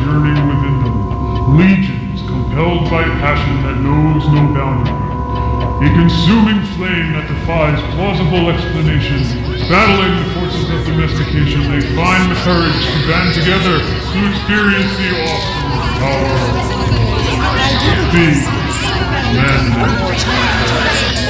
yearning within them. Legions compelled by passion that knows no boundary. A consuming flame that defies plausible explanation. Battling the forces of domestication, they find the courage to band together to experience the awesome power of being man.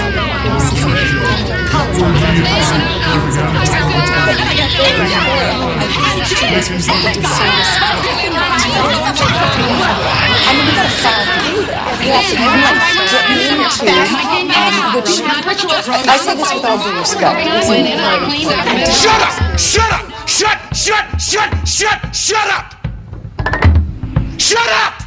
I say this with all due respect. Shut up! Shut up! Shut, shut, shut, shut, shut up! Shut up!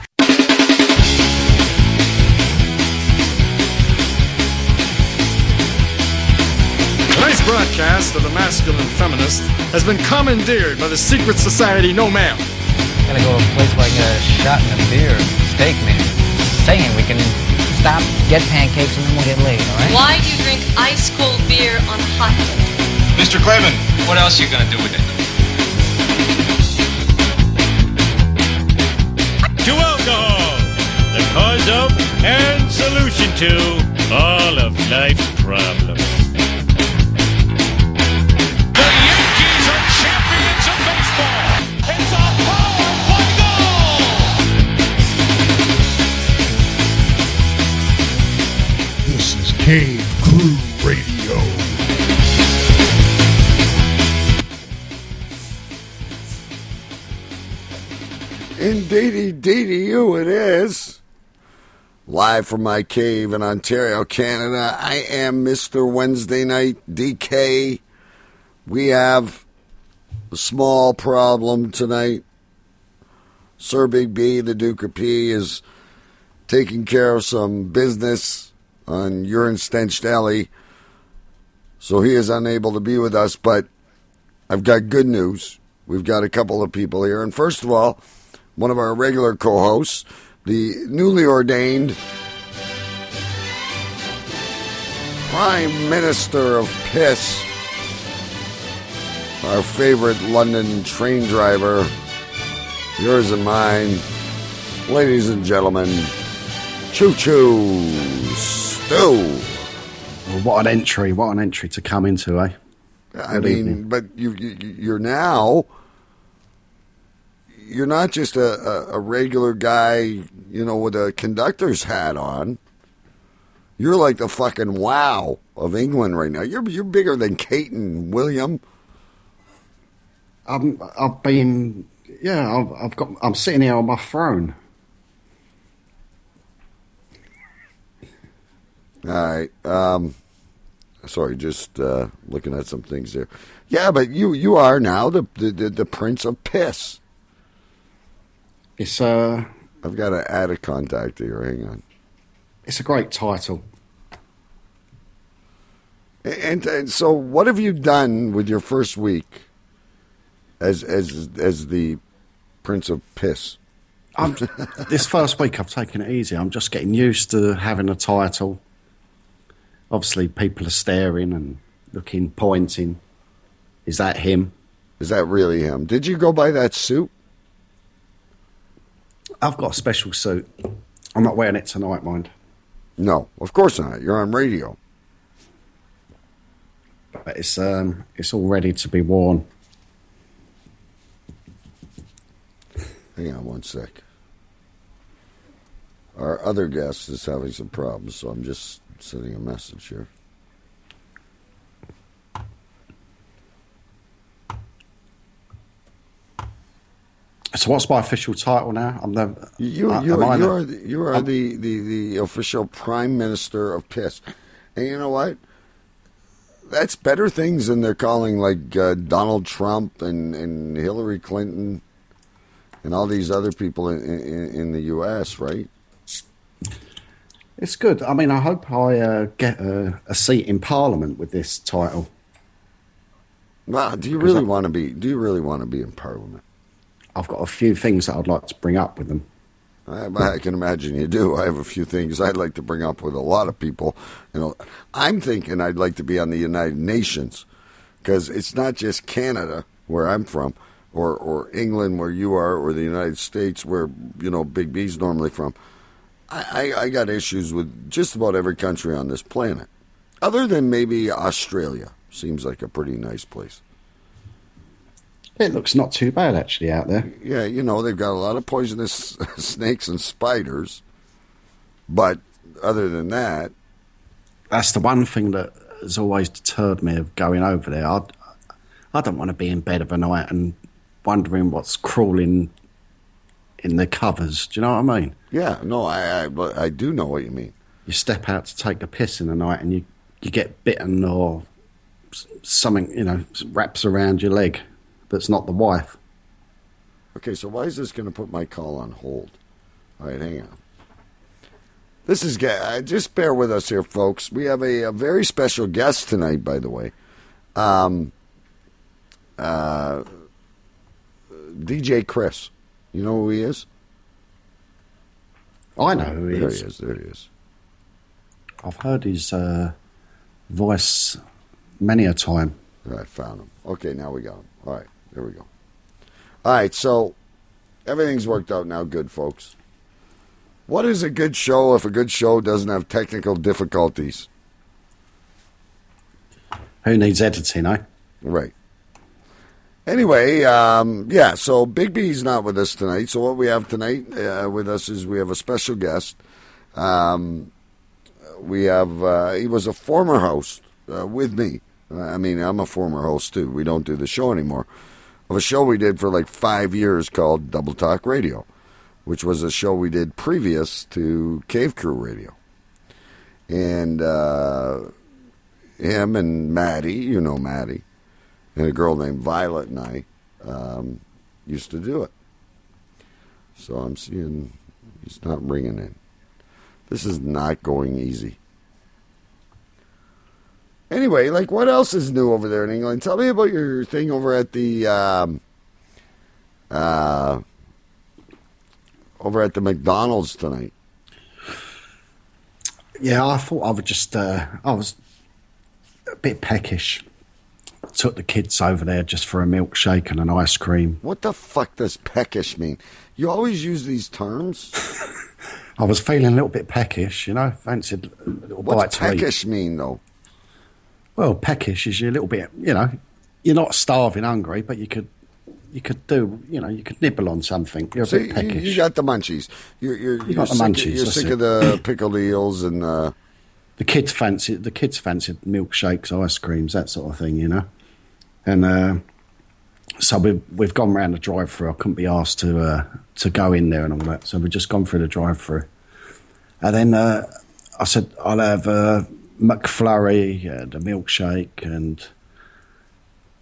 Tonight's broadcast of The Masculine Feminist has been commandeered by the secret society No Ma'am. gonna go to a place where I get a shot and a beer, steak, man. Saying we can stop, get pancakes, and then we'll get laid, all right? Why do you drink ice cold beer on a hot day? Mr. Clevin, what else are you gonna do with it? To alcohol, the cause of and solution to all of life's problems. Cave Crew Radio. Indeedy, deedy, you it is. Live from my cave in Ontario, Canada. I am Mr. Wednesday Night DK. We have a small problem tonight. Sir Big B, the Duke of P, is taking care of some business on Urine Stench Alley. So he is unable to be with us, but I've got good news. We've got a couple of people here. And first of all, one of our regular co hosts, the newly ordained Prime Minister of Piss, our favorite London train driver, yours and mine, ladies and gentlemen, Choo Choo Well, what an entry! What an entry to come into, eh? I Good mean, evening. but you, you you're now you're not just a, a, a regular guy, you know, with a conductor's hat on. You're like the fucking wow of England right now. You're you're bigger than Kate and William. I'm, I've been, yeah, I've, I've got, I'm sitting here on my throne. All right. Um, sorry, just uh, looking at some things there. Yeah, but you you are now the the, the, Prince of Piss. It's uh, I've got to add a contact here. Hang on. it's a great title. And, and so, what have you done with your first week as as as the Prince of Piss? I'm, this first week I've taken it easy. I'm just getting used to having a title. Obviously, people are staring and looking, pointing. Is that him? Is that really him? Did you go by that suit? I've got a special suit. I'm not wearing it tonight, mind. No, of course not. You're on radio. But it's um, it's all ready to be worn. Hang on one sec. Our other guest is having some problems, so I'm just sending a message here. So, what's my official title now? I'm the You, uh, you, I you are, the, you are the, the, the official prime minister of piss. And you know what? That's better things than they're calling like uh, Donald Trump and, and Hillary Clinton and all these other people in, in, in the U.S., right? It's good. I mean, I hope I uh, get a, a seat in Parliament with this title. Wow, do you really want to be? Do you really want to be in Parliament? I've got a few things that I'd like to bring up with them. I, I can imagine you do. I have a few things I'd like to bring up with a lot of people. You know, I'm thinking I'd like to be on the United Nations because it's not just Canada where I'm from, or or England where you are, or the United States where you know Big B's normally from. I, I, I got issues with just about every country on this planet, other than maybe Australia. Seems like a pretty nice place. It looks not too bad actually out there. Yeah, you know they've got a lot of poisonous snakes and spiders, but other than that, That's the one thing that has always deterred me of going over there. I, I don't want to be in bed of a night and wondering what's crawling in the covers. Do you know what I mean? yeah, no, I I, but I do know what you mean. You step out to take a piss in the night and you, you get bitten or something, you know, wraps around your leg that's not the wife. Okay, so why is this going to put my call on hold? All right, hang on. This is uh, just bear with us here, folks. We have a, a very special guest tonight, by the way. Um, uh, DJ Chris. You know who he is? I know who he there is. he is. There he is. I've heard his uh, voice many a time. All right, found him. Okay, now we got him. All right, there we go. All right, so everything's worked out now, good folks. What is a good show if a good show doesn't have technical difficulties? Who needs editing, eh? Right. Anyway, um, yeah, so Big B's not with us tonight. So what we have tonight uh, with us is we have a special guest. Um, we have, uh, he was a former host uh, with me. I mean, I'm a former host too. We don't do the show anymore. Of a show we did for like five years called Double Talk Radio, which was a show we did previous to Cave Crew Radio. And uh, him and Maddie, you know Maddie, and a girl named Violet and I um, used to do it. So I'm seeing he's not ringing in. This is not going easy. Anyway, like what else is new over there in England? Tell me about your thing over at the um, uh, over at the McDonald's tonight. Yeah, I thought I would just. Uh, I was a bit peckish. Took the kids over there just for a milkshake and an ice cream. What the fuck does peckish mean? You always use these terms. I was feeling a little bit peckish, you know. Fancied a little bite What's to eat. peckish mean though? Well, peckish is you're a little bit, you know. You're not starving, hungry, but you could, you could do, you know, you could nibble on something. You're a bit peckish. you got the munchies. You're, you're, You you're got the sick, munchies, You're sick it. of the pickled eels and uh, the kids fancy the kids fancied milkshakes, ice creams, that sort of thing, you know. And uh, so we've we've gone round the drive-through. I couldn't be asked to uh, to go in there and all that, so we've just gone through the drive-through. And then uh, I said I'll have a McFlurry and a milkshake, and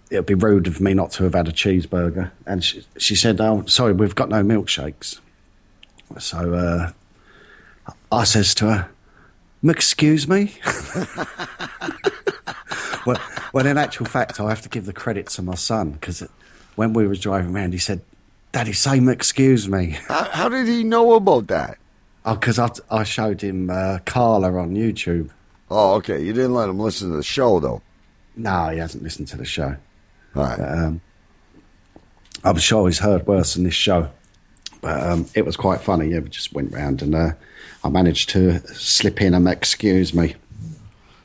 it'd be rude of me not to have had a cheeseburger. And she, she said, "Oh, sorry, we've got no milkshakes." So uh, I says to her, "Excuse me." well, well, in actual fact, I have to give the credit to my son because when we was driving around, he said, "Daddy, say excuse me." how, how did he know about that? Oh, because I, I showed him uh, Carla on YouTube. Oh, okay. You didn't let him listen to the show though. No, he hasn't listened to the show. All right. But, um, I'm sure he's heard worse than this show. But um, it was quite funny. Yeah, we just went round and uh, I managed to slip in and excuse me.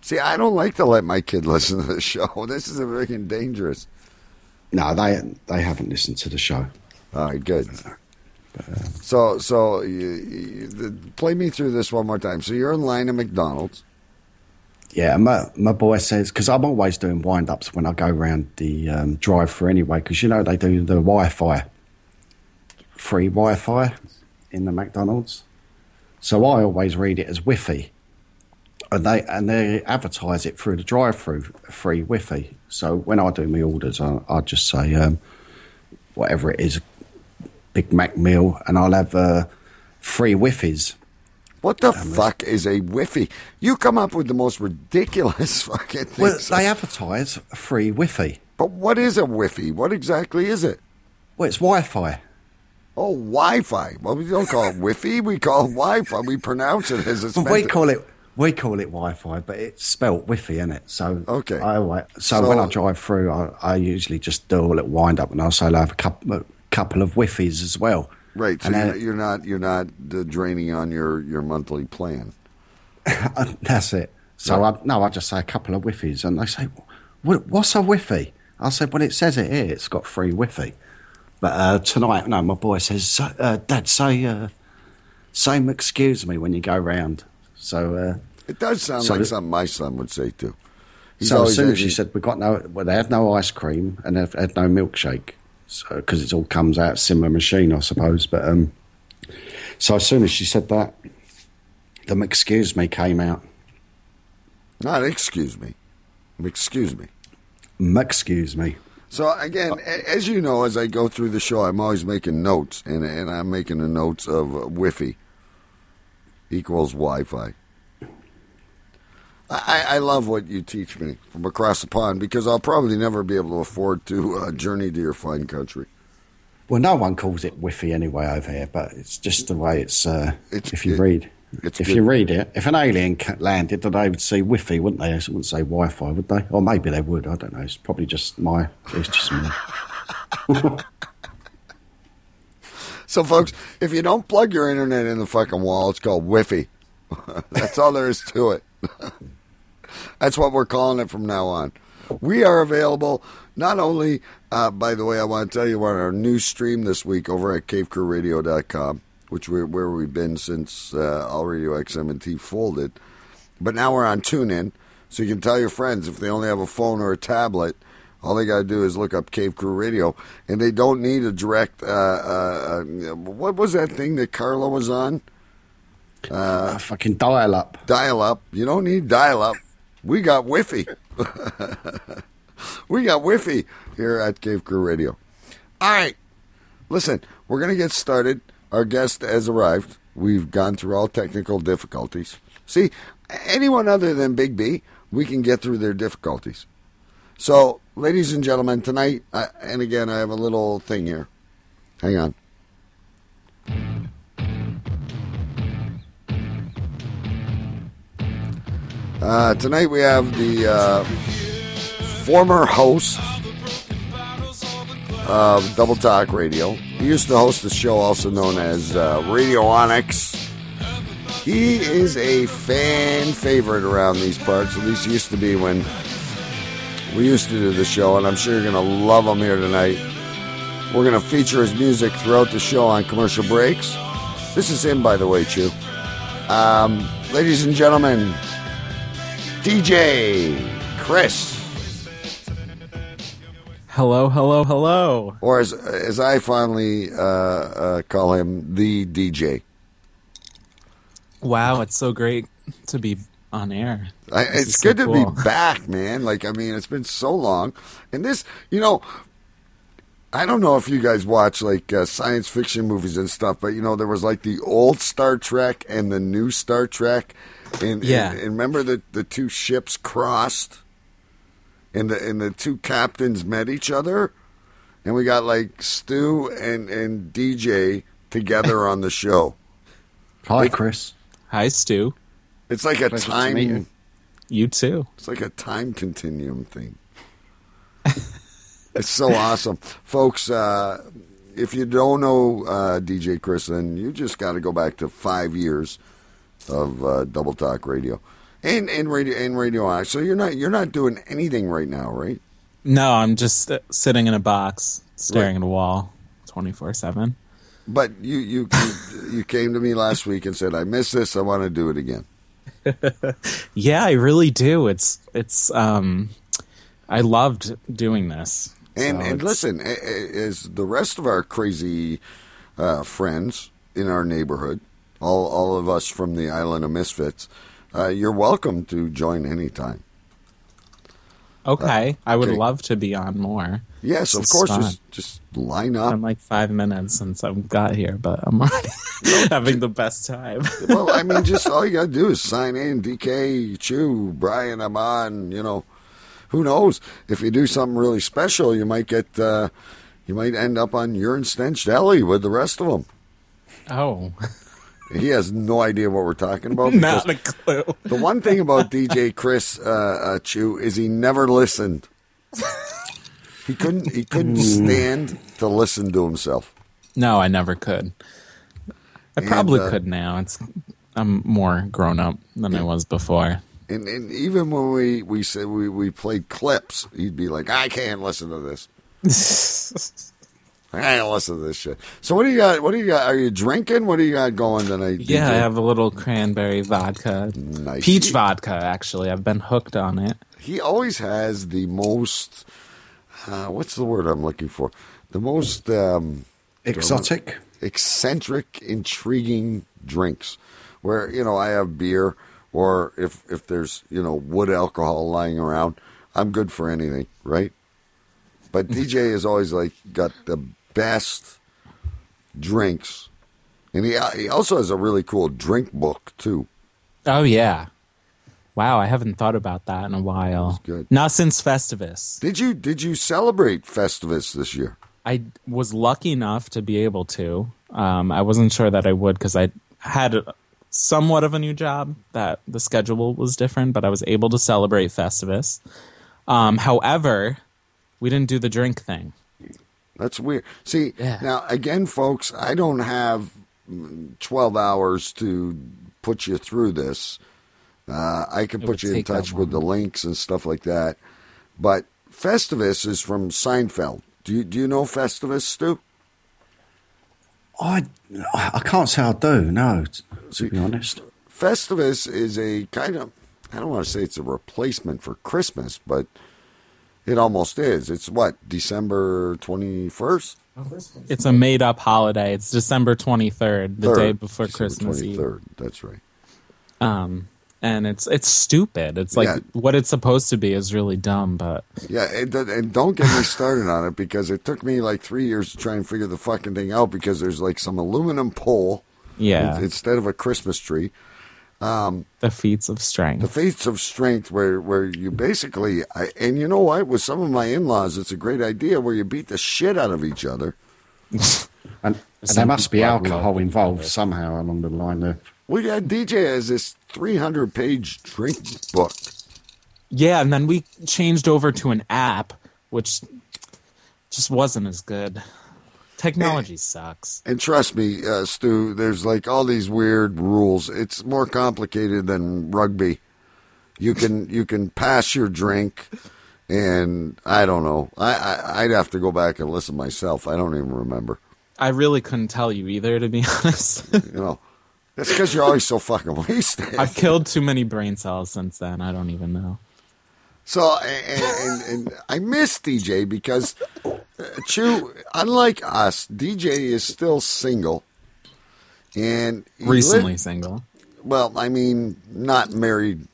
See, I don't like to let my kid listen to the show. This is a freaking dangerous. No, they they haven't listened to the show. All right, good. So, so you, you, the, play me through this one more time. So you're in line at McDonald's. Yeah, my my boy says because I'm always doing wind ups when I go around the um, drive through anyway. Because you know they do the Wi-Fi, free Wi-Fi in the McDonald's. So I always read it as Wi-Fi, and they and they advertise it through the drive through free Wi-Fi. So when I do my orders, I, I just say um, whatever it is, Big Mac meal, and I'll have uh, free Wi-Fi's. What the fuck is a Wi-Fi? You come up with the most ridiculous fucking things. Well, they advertise free Wi-Fi. but what is a Wi-Fi? What exactly is it? Well, it's Wi-Fi. Oh, Wi-Fi. Well, we don't call it Wi-Fi. We call it Wi-Fi. We pronounce it as it's we call it We call it Wi-Fi, but it's spelt Wi-Fi, isn't it? So Okay. I, so, So- when I drive through, I, I usually just do a little wind up, and also I'll say I have a couple, a couple of Wi-Fis as well. Right. So And you're, not you're not draining on your your monthly plan. That's it. So I, no, I just say a couple of Wi-Fis, and they say, what, "What's a Wi-Fi?" I said, "Well, it says it here. It's got free Wi-Fi." But uh, tonight, no, my boy says, uh, "Dad, say, uh, say, excuse me when you go round." So, uh, It does sound So like something my son would say too. He's so as soon as she said we got no, well, they had no ice cream and they've had no milkshake, so because it all comes out similar machine, I suppose. But um, so as soon as she said that, the excuse me came out. Not excuse me. Excuse me. Excuse me. So again, a- as you know, as I go through the show, I'm always making notes, and and I'm making the notes of uh, Wi-Fi equals Wi-Fi. I, I love what you teach me from across the pond because I'll probably never be able to afford to uh, journey to your fine country. Well, no one calls it Wi-Fi anyway over here, but it's just the way it's. Uh, It's- if you it- read, if good. you read it, if an alien landed, then they would say Wi-Fi, wouldn't they? They wouldn't say Wi-Fi, would they? Or maybe they would. I don't know. It's probably just my. It's just me. So, folks, if you don't plug your internet in the fucking wall, it's called Wi-Fi. That's all there is to it. That's what we're calling it from now on. We are available not only, uh, by the way, I want to tell you we're our new stream this week over at cavecrewradio.com, which we're where we've been since uh, All Radio XM&T folded. But now we're on TuneIn, so you can tell your friends if they only have a phone or a tablet, all they got to do is look up Cave Crew Radio, and they don't need a direct. Uh, uh, uh, what was that thing that Carla was on? Uh, fucking dial up. Dial up. You don't need dial up. We got Wi-Fi. we got Wi-Fi here at Cave Crew Radio. All right, listen, we're gonna get started. Our guest has arrived. We've gone through all technical difficulties. See, anyone other than Big B, we can get through their difficulties. So, ladies and gentlemen, tonight, uh, and again, I have a little thing here. Hang on. Uh, tonight we have the uh, former host of Double Talk Radio. He used to host a show also known as uh, Radio Onyx. He is a fan favorite around these parts. At least he used to be when we used to do the show, and I'm sure you're going to love him here tonight. We're going to feature his music throughout the show on commercial breaks. This is him, by the way, Choo. Um, ladies and gentlemen, DJ Chris, Hello, hello, hello. or as as I finally uh, uh, call him, the DJ. Wow, it's so great to be on air. I, it's is so good to be back, man. Like I mean, it's been so long, and this, you know, I don't know if you guys watch like uh, science fiction movies and stuff, but you know, there was like the old Star Trek and the new Star Trek, and Yeah. and, and remember that the two ships crossed, and the and the two captains met each other, and we got like Stu and and DJ together on the show. Hi, Chris. Hi, Stu. It's like a Pleasure to time. you. You too. It's like a time continuum thing. it's so awesome, folks. Uh, if you don't know uh, DJ Chris, then you just got to go back to five years of uh, Double Talk Radio and and radio and radio. Onyx. So you're not you're not doing anything right now, right? No, I'm just uh, sitting in a box, staring Right. at a wall, twenty four seven. But you you you, you came to me last week and said I miss this. I want to do it again. Yeah, I really do. It's it's. um I loved doing this. And So and listen, as the rest of our crazy uh, friends in our neighborhood, all all of us from the island of misfits, uh, you're welcome to join anytime. Okay, I would okay. love to be on more. Yes, This of course. fun. Just just line up. I'm like five minutes since I've got here, but I'm having the best time. well, I mean, just all you got to do is sign in. DK, Choo, Brian, I'm on. You know, who knows? If you do something really special, you might get. Uh, you might end up on Urine Stench Deli with the rest of them. oh, he has no idea what we're talking about. Not a clue. The one thing about DJ Chris uh, uh, Choo is he never listened. He couldn't. He couldn't stand to listen to himself. No, I never could. I And, probably uh, could now. It's I'm more grown up than I was before. And, and even when we we said we, we played clips, he'd be like, "I can't listen to this. I can't listen to this shit." So what do you got? What do you got? Are you drinking? What do you got going tonight? Yeah, I have a little cranberry vodka, Nice. peach vodka. Actually, I've been hooked on it. He always has the most. Uh, what's the word I'm looking for? The most um, Exotic? eccentric, intriguing drinks. Where you know I have beer, or if if there's you know wood alcohol lying around, I'm good for anything, right? But DJ is always like got the best drinks, and he he also has a really cool drink book too. Oh yeah, wow! I haven't thought about that in a while. good. Not since Festivus. Did you did you celebrate Festivus this year? I was lucky enough to be able to. Um, I wasn't sure that I would because I had somewhat of a new job that the schedule was different, but I was able to celebrate Festivus. Um, however, we didn't do the drink thing. That's weird. See, Yeah. now again, folks, I don't have mm, 12 hours to put you through this. Uh, I can It put you in touch with the links and stuff like that. But Festivus is from Seinfeld. Do you, do you know Festivus, Stu? I I can't say I do. No, t- to be honest. Festivus is a kind of, I don't want to say it's a replacement for Christmas, but it almost is. It's what, December 21st? It's a made up holiday. It's December 23rd, the Third. day before December Christmas Eve. 23rd. That's right. Um, and it's it's stupid. It's like Yeah. what it's supposed to be is really dumb, but Yeah, and, and don't get me started on it because it took me like three years to try and figure the fucking thing out because there's like some aluminum pole, Yeah. in- instead of a Christmas tree. Um, the feats of strength. the feats of strength, where where you basically, I, and you know what, with some of my in-laws, it's a great idea where you beat the shit out of each other. And, and there must be alcohol involved somehow along the line there. Well, yeah, DJ has this 300-page drink book. Yeah, and then we changed over to an app, which just wasn't as good. Technology sucks. And trust me, uh, Stu, there's like all these weird rules. It's more complicated than rugby. You can you can pass your drink, and I don't know. I, I I'd have to go back and listen myself. I don't even remember. I really couldn't tell you either, to be honest. You know, it's because you're always so fucking wasted. I've killed too many brain cells since then. I don't even know. So and, and, and I miss DJ because uh, Choo, unlike us, DJ is still single, and Recently li- single. well, I mean, not married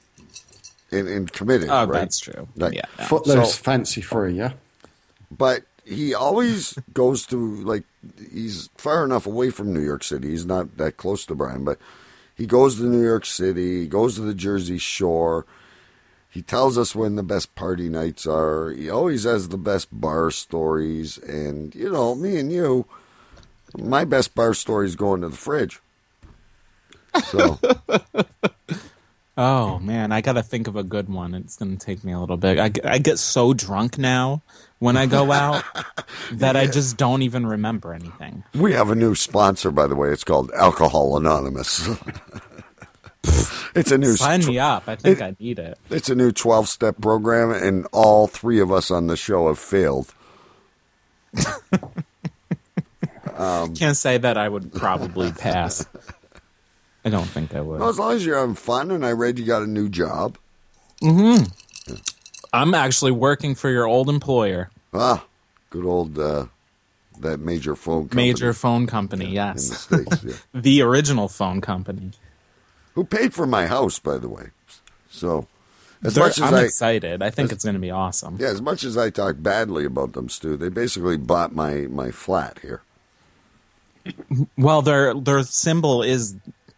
and, and committed. Oh, right? that's true. Right. Yeah. no. Footloose, So- fancy free, yeah? But he always goes to like he's far enough away from New York City. He's not that close to Brian, but he goes to New York City. He goes to the Jersey Shore. He tells us when the best party nights are. He always has the best bar stories, and you know, me and you, my best bar story is going to the fridge. So Oh man, I gotta think of a good one. It's gonna take me a little bit. I, I get so drunk now when I go out that I just don't even remember anything. we have a new sponsor, by the way. It's called Alcohol Anonymous. it's a new Sign me up. I think I need it. It's a new 12 step program, and all three of us on the show have failed. um, Can't say that I would probably pass. I don't think I would. well, as long as you're having fun, and I read you got a new job. hmm I'm actually working for your old employer, Ah, good old uh, that major phone company major phone company. in the Yes, States. Yeah. the original phone company. Who paid for my house, by the way. So, as They're- much as I'm I. excited. I think it's going to be awesome. Yeah, as much as I talk badly about them, Stu, they basically bought my, my flat here. Well, their their symbol is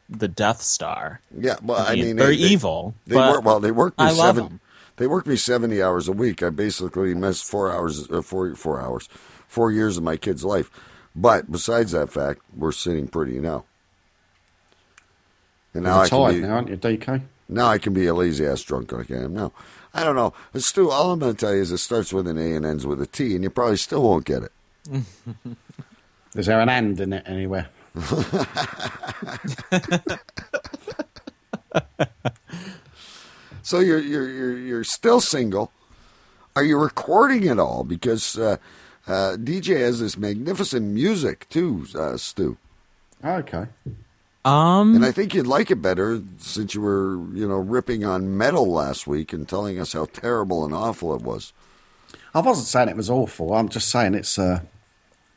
the Death Star. Yeah, well, I mean, they're they- they- evil. They but work well. They work me I love seven. them. They work me seventy hours a week. I basically missed four hours, uh, four four hours, four years of my kid's life. But besides that fact, we're sitting pretty now. And You're now I can retired be now, aren't you, DK? now I can be a lazy ass drunk like I am now. I don't know. Stu, all I'm going to tell you is it starts with an A and ends with a T, and you probably still won't get it. Is there an and in it anywhere? So you're you're you're you're still single. Are you recording it all? Because uh, uh, DJ has this magnificent music too, uh, Stu. Okay. Um, And I think you'd like it better since you were, you know, ripping on metal last week and telling us how terrible and awful it was. I wasn't saying it was awful. I'm just saying it's. Uh,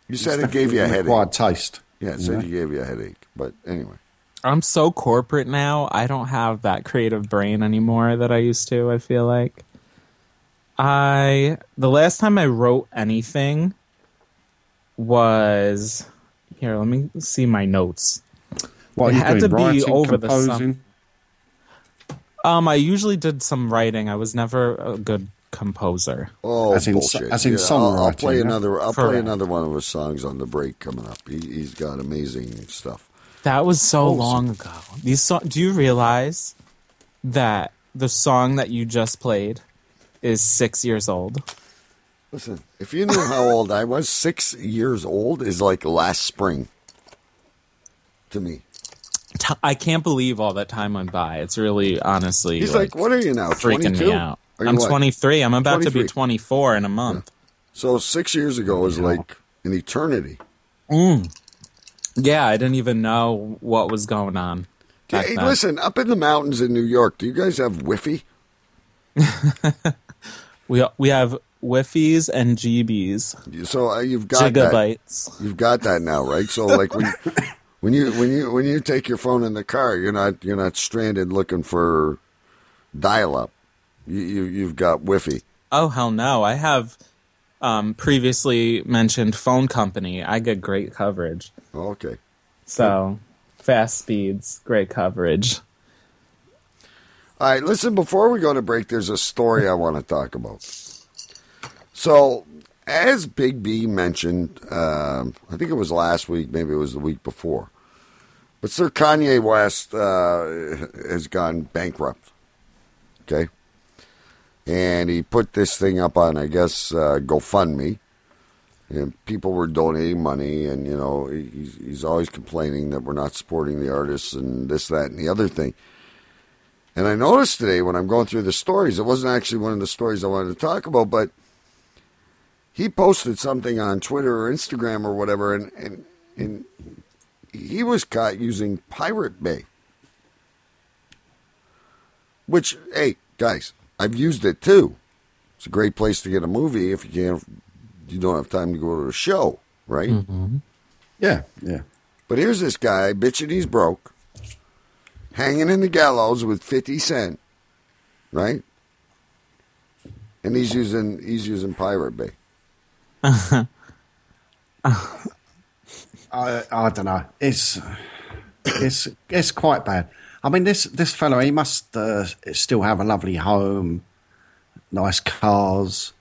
You said it gave you a headache. Acquired taste. Yeah, it you said know? you gave you a headache. But anyway. I'm so corporate now. I don't have that creative brain anymore that I used to, I feel like. I the last time I wrote anything was here, let me see my notes. What it had doing? to be Writing, over the composing? summer. Um, I usually did some writing. I was never a good composer. Oh, As in- bullshit. as in Yeah, I'll, I'll play another. I'll play another one of his songs on the break coming up. He, he's got amazing stuff. That was so long ago. These so- do you realize that the song that you just played is six years old? Listen, if you knew how old I was, six years old is like last spring to me. T- I can't believe all that time went by. It's really, honestly, He's like, what are you now? freaking 22? me out. I'm what? 23. I'm about to be 24 in a month. So six years ago is like an eternity. Mm. Yeah, I didn't even know what was going on. Hey, then. listen, up in the mountains in New York, do you guys have Wi-Fi? We we have Wiffies and GBs. So uh, you've got Gigabytes. That. You've got that now, right? So like when when you when you when you take your phone in the car, you're not you're not stranded looking for dial-up. You, you you've got Wi-Fi. Oh hell no! I have um, previously mentioned phone company. I get great coverage. Okay. So fast speeds, great coverage. All right, listen, before we go to break, there's a story I want to talk about. So, as Big B mentioned, um, I think it was last week, maybe it was the week before, but Sir Kanye West uh, has gone bankrupt. Okay? And he put this thing up on, I guess, uh, GoFundMe. And people were donating money, and, you know, he's, he's always complaining that we're not supporting the artists and this, that, and the other thing. And I noticed today when I'm going through the stories, it wasn't actually one of the stories I wanted to talk about, but he posted something on Twitter or Instagram or whatever, and, and, and he was caught using Pirate Bay. Which, hey, guys, I've used it too. It's a great place to get a movie if you can't, you don't have time to go to a show, right? Mm-hmm. Yeah, yeah. But here's this guy bitching he's broke, hanging in the gallows with fifty cent, right? And he's using he's using Pirate Bay. I I don't know. It's it's it's quite bad. I mean, this this fellow he must uh, still have a lovely home, nice cars,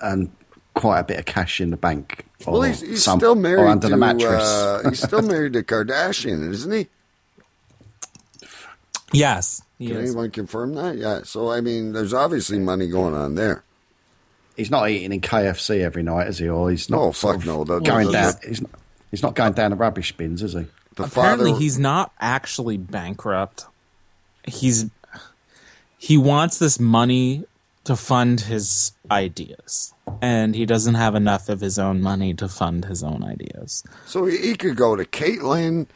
and quite a bit of cash in the bank. Well, he's, he's some- still or married under to the mattress. Uh, he's still married to Kardashian, isn't he? Yes, he Can is. anyone confirm that? Yeah. So I mean, there's obviously money going on there. he's not eating in KFC every night, is he? Or he's not No, sort fuck no. The- going the- down. the- He's not, he's not going down the rubbish bins, is he? The Apparently, father, he's not actually bankrupt. He's he wants this money to fund his ideas, and he doesn't have enough of his own money to fund his own ideas. So he, he could go to Caitlyn.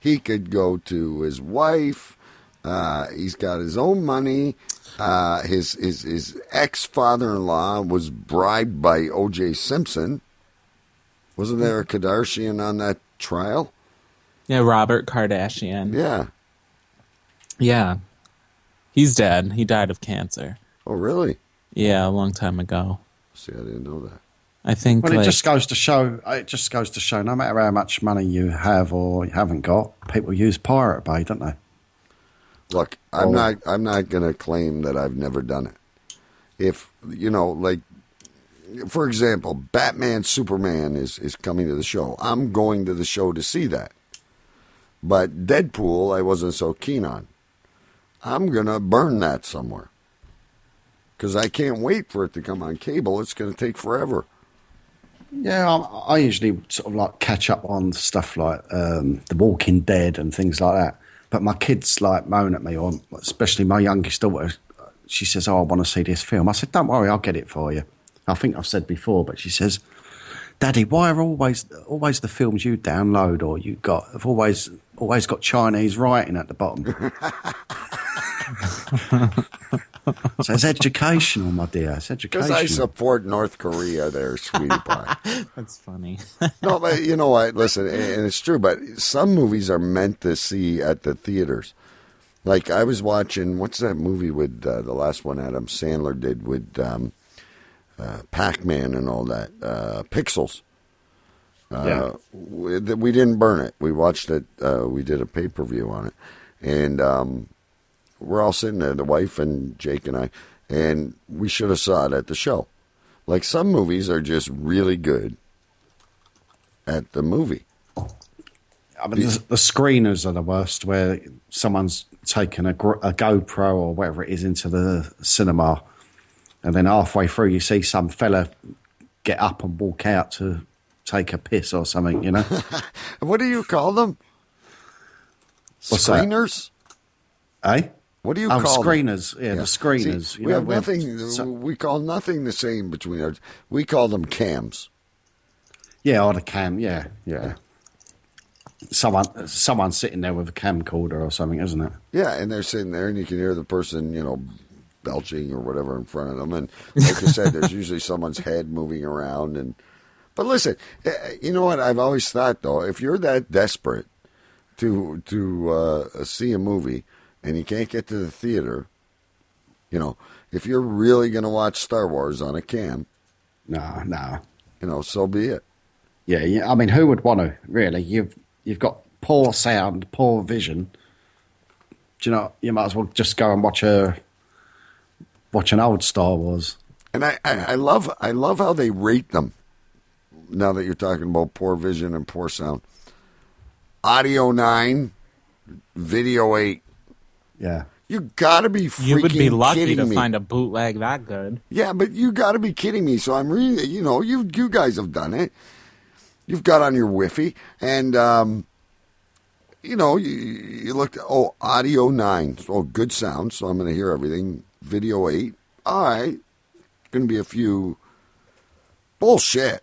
He could go to his wife. Uh, he's got his own money. Uh, his his his ex father in law was bribed by O.J. Simpson. Wasn't there a Kardashian on that trial? Yeah, Robert Kardashian. Yeah. Yeah, he's dead. He died of cancer. Oh, really? Yeah, a long time ago. See, I didn't know that. I think. Well, like, it just goes to show. It just goes to show. No matter how much money you have or you haven't got, people use Pirate Bay, don't they? Look, I'm Oh. not I'm not going to claim that I've never done it. If you know, like for example, Batman Superman is is coming to the show. I'm going to the show to see that. But Deadpool, I wasn't so keen on. I'm gonna burn that somewhere because I can't wait for it to come on cable. It's gonna take forever. Yeah, I, I usually sort of like catch up on stuff like um, The Walking Dead and things like that. But my kids like moan at me, or especially my youngest daughter. She says, "Oh, I want to see this film." I said, "Don't worry, I'll get it for you." I think I've said before, but she says, "Daddy, why are always always the films you download or you got have always always got Chinese writing at the bottom?" so it's educational, my dear. It's educational. Because educational. I support North Korea there, sweetie pie. That's funny. no, but you know what? Listen, and it's true, but some movies are meant to see at the theaters. Like I was watching, what's that movie with uh, the last one Adam Sandler did with um, uh, Pac Man and all that? Uh, Pixels. Uh, Yeah. we, we didn't burn it. We watched it. Uh, we did a pay per view on it, and um, we're all sitting there, the wife and Jake and I, and we should have saw it at the show. Like some movies are just really good at the movie. I mean, the, the screeners are the worst, where someone's taken a, a GoPro or whatever it is into the cinema, and then halfway through you see some fella get up and walk out to take a piss or something, you know? What do you call them? What's that? Screeners? eh? What do you oh, call them? screeners? Yeah, the screeners. See, you we know, have where- nothing. so- we call nothing the same between us. We call them cams. yeah, or the cam. Yeah, yeah. Someone, someone sitting there with a camcorder or something, isn't it? Yeah, and they're sitting there, and you can hear the person, you know, belching or whatever in front of them. And like I said, there's usually someone's head moving around. And but listen, eh, you know what? I've always thought though, if you're that desperate to to uh, see a movie and you can't get to the theater, you know, if you're really going to watch Star Wars on a cam, No, no. you know, so be it. Yeah, yeah. I mean, who would want to really? You've you've got poor sound, poor vision. Do you know? You might as well just go and watch a watch an old Star Wars. And I, I, I love I love how they rate them. Now that you're talking about poor vision and poor sound, audio nine, video eight. Yeah. You gotta be freaking You would be lucky to me. find a bootleg that good. Yeah, but you gotta be kidding me. So I'm really, you know, you you guys have done it. You've got on your Wi-Fi, and um, you know, you, you looked. Oh, audio nine. Oh, good sound. So I'm going to hear everything. Video eight. All right. To be a few. Bullshit.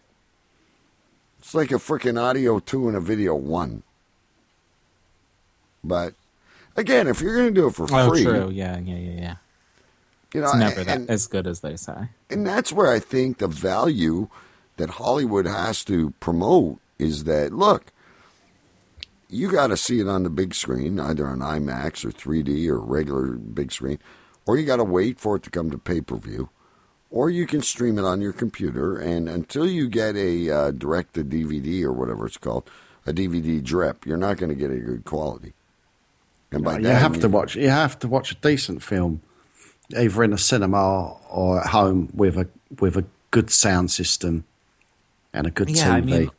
It's like a freaking audio two and a video one. But again, if you're to do it for Oh, free, true. Yeah, yeah, yeah, yeah. you know, It's never that and- as good as they say. and that's where I think the value that Hollywood has to promote is that look, you got to see it on the big screen, either on IMAX or 3D or regular big screen, or you got to wait for it to come to pay per view, or you can stream it on your computer. And until you get a uh, direct to DVD or whatever it's called, a DVD rip, you're not going to get a good quality. And by you that, have you- to watch. You have to watch a decent film, either in a cinema or at home with a with a good sound system and a good Yeah, TV. I mean,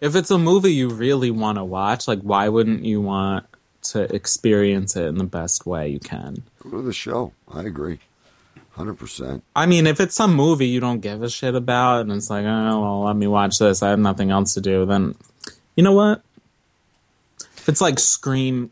if it's a movie you really want to watch, like why wouldn't you want to experience it in the best way you can? Go to the show. I agree, hundred percent. I mean, if it's some movie you don't give a shit about, and it's like, oh well, let me watch this. I have nothing else to do. Then, you know what? If it's like Scream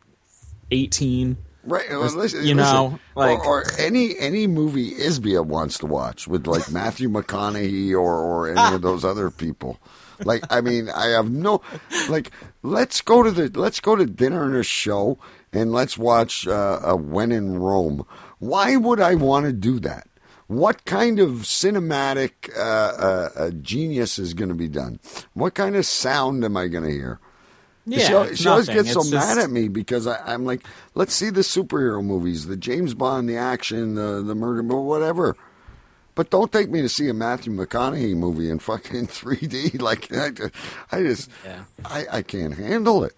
eighteen, Right, well, listen, you listen. know, like- or, or any any movie Isbia wants to watch with like Matthew McConaughey or or any of those other people. Like, I mean, I have no like. Let's go to the let's go to dinner and a show and let's watch uh, a When in Rome. Why would I want to do that? What kind of cinematic uh, uh, uh, genius is going to be done? What kind of sound am I going to hear? Yeah, she, she always gets so It's mad just- at me because I, I'm like, let's see the superhero movies, the James Bond, the action, the the murder, whatever. But don't take me to see a Matthew McConaughey movie in fucking 3D. Like I, ju- I just, Yeah. I, I can't handle it.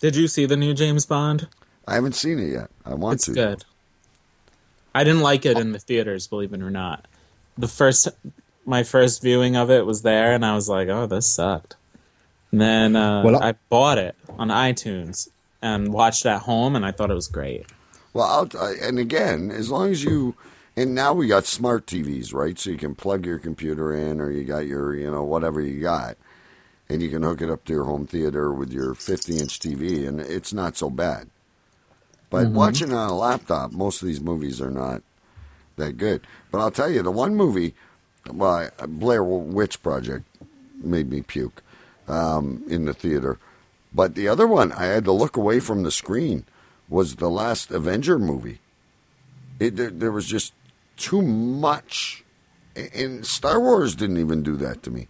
did you see the new James Bond? I haven't seen it yet. I want It's to. good. I didn't like it in the theaters, believe it or not. The first, my first viewing of it was there, and I was like, "Oh, this sucked." And then uh, Well, I- I bought it on iTunes, and watched it at home, and I thought it was great. Well, I'll, I, and again, as long as you, and now we got smart TVs, right? So you can plug your computer in, or you got your, you know, whatever you got, and you can hook it up to your home theater with your 50 inch TV, and it's not so bad. But Mhm. watching on a laptop, most of these movies are not that good. But I'll tell you, the one movie, well, Blair Witch Project made me puke um, in the theater. But the other one, I had to look away from the screen, was the last Avenger movie. It there, there was just too much, and Star Wars didn't even do that to me.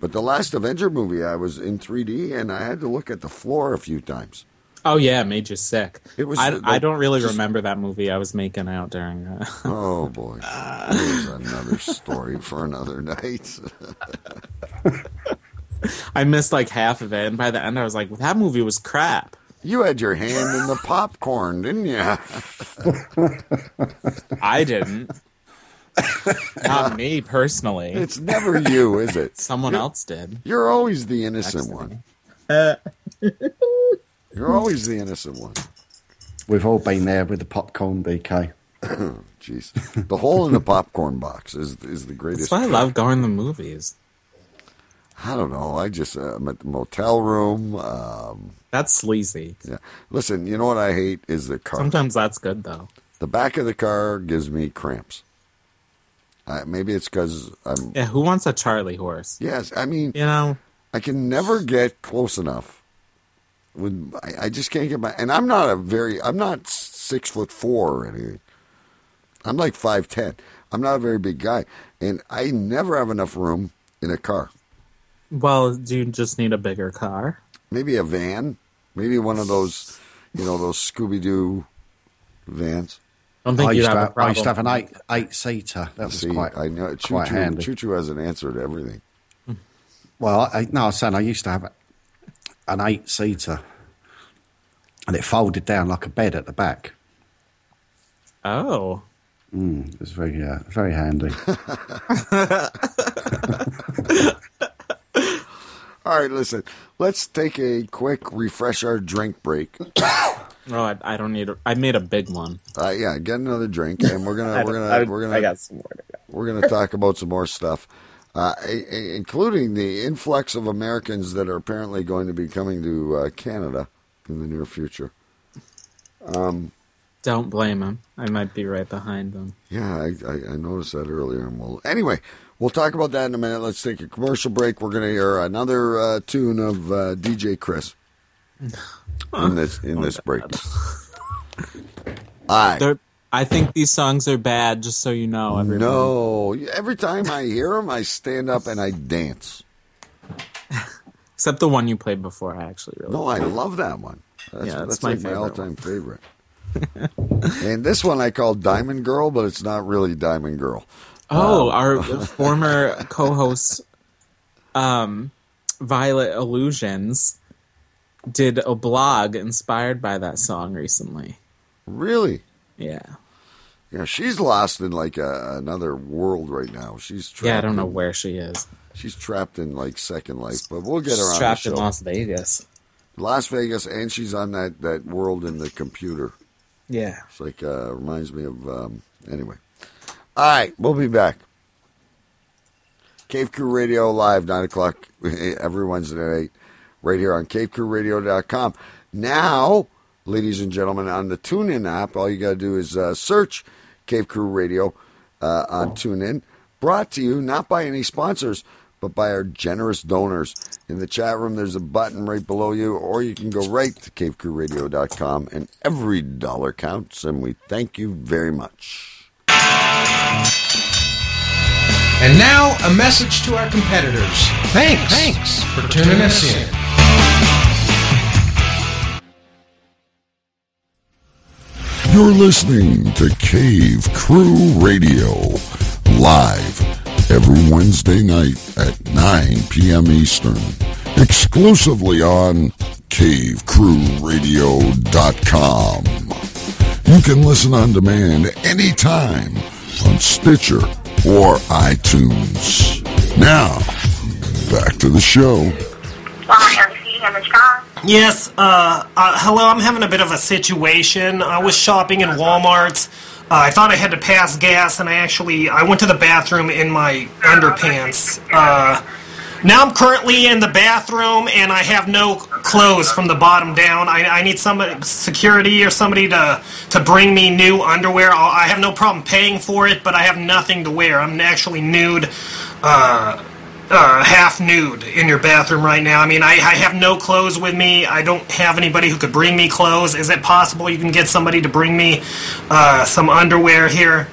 But the last Avenger movie, I was in 3D, and I had to look at the floor a few times. Oh yeah, it made you sick. It was I, I don't really just- remember that movie. I was making out during. Uh, Oh boy, there's another story for another night. I missed like half of it, and by the end, I was like, "That movie was crap." You had your hand in the popcorn, didn't you? I didn't. Not me personally. It's never you, is it? Someone You're- else did. You're always the innocent one. Uh, You're always the innocent one. We've all been there with the popcorn, DK. Jeez, the hole in the popcorn box is is the greatest. That's why I love going to movies. I don't know. I just uh, I'm at the motel room. Um, That's sleazy. yeah. Listen, you know what I hate is the car. Sometimes that's good though. The back of the car gives me cramps. Uh, maybe it's because I'm. Yeah, who wants a Charlie horse? Yes, I mean, You know, I can never get close enough. With I, I just can't get my. And I'm not a very. I'm not six foot four or anything. I'm like five ten. I'm not a very big guy, and I never have enough room in a car. Well, do you just need a bigger car? Maybe a van. Maybe one of those, you know, those Scooby Doo vans. I don't think I you'd used, have to a have, I used to have an eight eight seater. That was See, quite I know Choo quite Choo. handy. Choo Choo has an answer to everything. Well, I, no, I was saying I used to have an eight seater, and it folded down like a bed at the back. Oh, Mm, it was very uh, very handy. All right, listen. Let's take a quick refresh our drink break. oh, I, I don't need. A, I made a big one. Uh, yeah, get another drink, and we're gonna we're gonna I- we're gonna I got some more go. we're gonna talk about some more stuff, uh, including the influx of Americans that are apparently going to be coming to uh, Canada in the near future. Um, Don't blame them. I might be right behind them. yeah, I, I, I noticed that earlier, and we'll anyway. We'll talk about that in a minute. Let's take a commercial break. We're gonna hear another uh, tune of uh, DJ Chris in this in this break. They're, I think these songs are bad. Just so you know, everybody. No, every time I hear them, I stand up and I dance. except the one you played before. I actually really. No, I love that one. That's, Yeah, that's, that's my like my all-time favorite. and this one I call Diamond Girl, but it's not really Diamond Girl. Oh, Um, our former co-host, um, Violet Illusions, did a blog inspired by that song recently. really? Yeah, Yeah, she's lost in like a, another world right now. She's trapped yeah. I don't know in- where she is. She's trapped in like Second Life, but we'll get her on. She's on trapped the in. Las Vegas. Las Vegas, and she's on that that world in the computer. Yeah. It's like uh, reminds me of um, anyway. All right, we'll be back. Cave Crew Radio live nine o'clock every Wednesday night, right here on CaveCrewRadio.com. Now, ladies and gentlemen, on the TuneIn app, all you got to do is uh, search Cave Crew Radio uh, on TuneIn. Brought to you not by any sponsors, but by our generous donors. In the chat room, there's a button right below you, or you can go right to CaveCrewRadio.com, and every dollar counts, and we thank you very much. And now, a message to our competitors. Thanks. Thanks for tuning us in. You're listening to Cave Crew Radio, live every Wednesday night at 9 p.m. Eastern, exclusively on CaveCrewRadio.com. You can listen on demand anytime on Stitcher or iTunes. Now, back to the show. YMCA you have Mr. Khan? Yes, uh, uh, hello, I'm having a bit of a situation. I was shopping in Walmart. Uh, I thought I had to pass gas, and I actually I went to the bathroom in my underpants. Uh, now I'm currently in the bathroom, and I have no clothes from the bottom down. I, I need somebody, security or somebody to to bring me new underwear. I'll, I have no problem paying for it, but I have nothing to wear. I'm actually nude. Uh, uh, half nude in your bathroom right now. I mean, I, I have no clothes with me. I don't have anybody who could bring me clothes. Is it possible you can get somebody to bring me uh, some underwear here?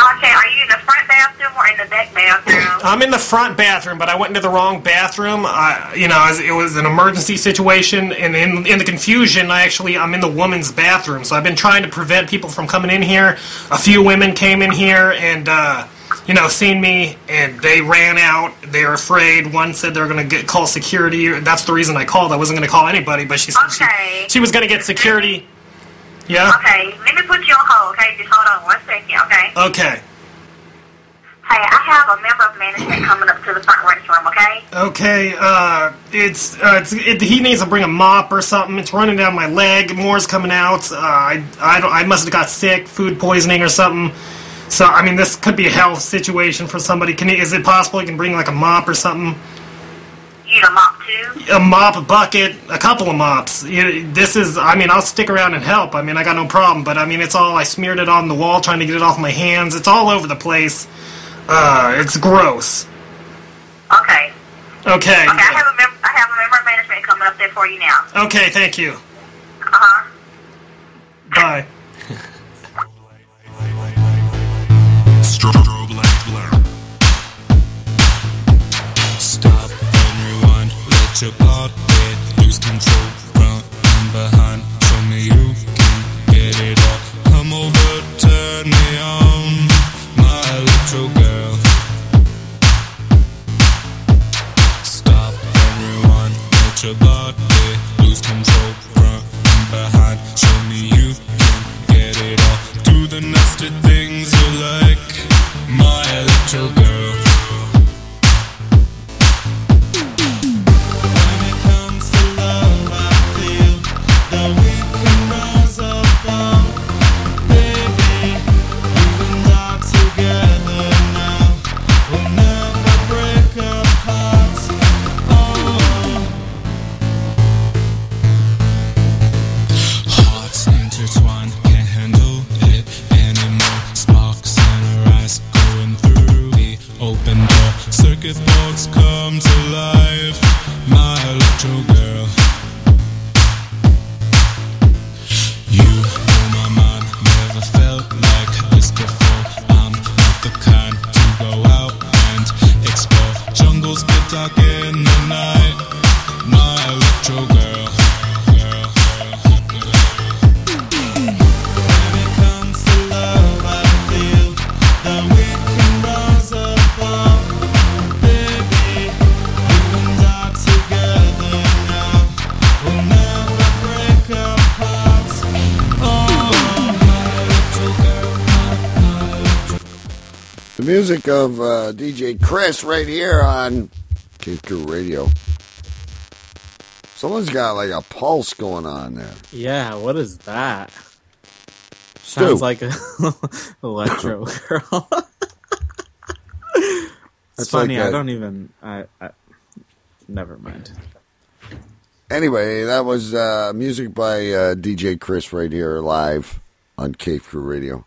Okay, are you in the front bathroom or in the back bathroom? I'm in the front bathroom, but I went into the wrong bathroom. I, you know, it was an emergency situation, and in, in the confusion, I actually I'm in the woman's bathroom. So I've been trying to prevent people from coming in here. A few women came in here and. Uh, you know, seen me, and they ran out. They were afraid. One said they were going to get call security. That's the reason I called. I wasn't going to call anybody, but she said Okay. she, she was going to get security. Yeah. Okay, let me put you on hold, okay? Just hold on one second, okay? Okay. Hey, I have a member of management coming up to the front restroom, okay? Okay, uh, it's, uh, it's it, he needs to bring a mop or something. It's running down my leg. More's coming out. Uh, I, I, don't, I must have got sick, food poisoning or something. So, I mean, this could be a health situation for somebody. Can he, is it possible he can bring like a mop or something? You need a mop? A mop, a bucket, a couple of mops. You, this is, I mean, I'll stick around and help. I mean, I got no problem. But I mean, it's all I smeared it on the wall, trying to get it off my hands. It's all over the place. Uh, it's gross. Okay. Okay. Okay, I have a mem- I have a member of management coming up there for you now. Okay, thank you. Uh-huh. Bye. Lose control. Behind. Show me you can get it all. Come over, turn me on, my electro girl. Stop and rewind. Lose control. Behind. Show me you can get it all. Do the nasty things you like, my electro girl. Circuit thoughts come to life, my electro girl. You blow my mind, never felt like this before. I'm not the kind to go out and explore. Jungles get dark in the night, my electro girl. The music of uh, DJ Chris right here on Cave Crew Radio. Someone's got like a pulse going on there. Yeah, what is that? Stu. Sounds like a electro girl. it's That's funny. like I a- don't even. I, I. Never mind. Anyway, that was uh, music by uh, DJ Chris right here live on Cave Crew Radio.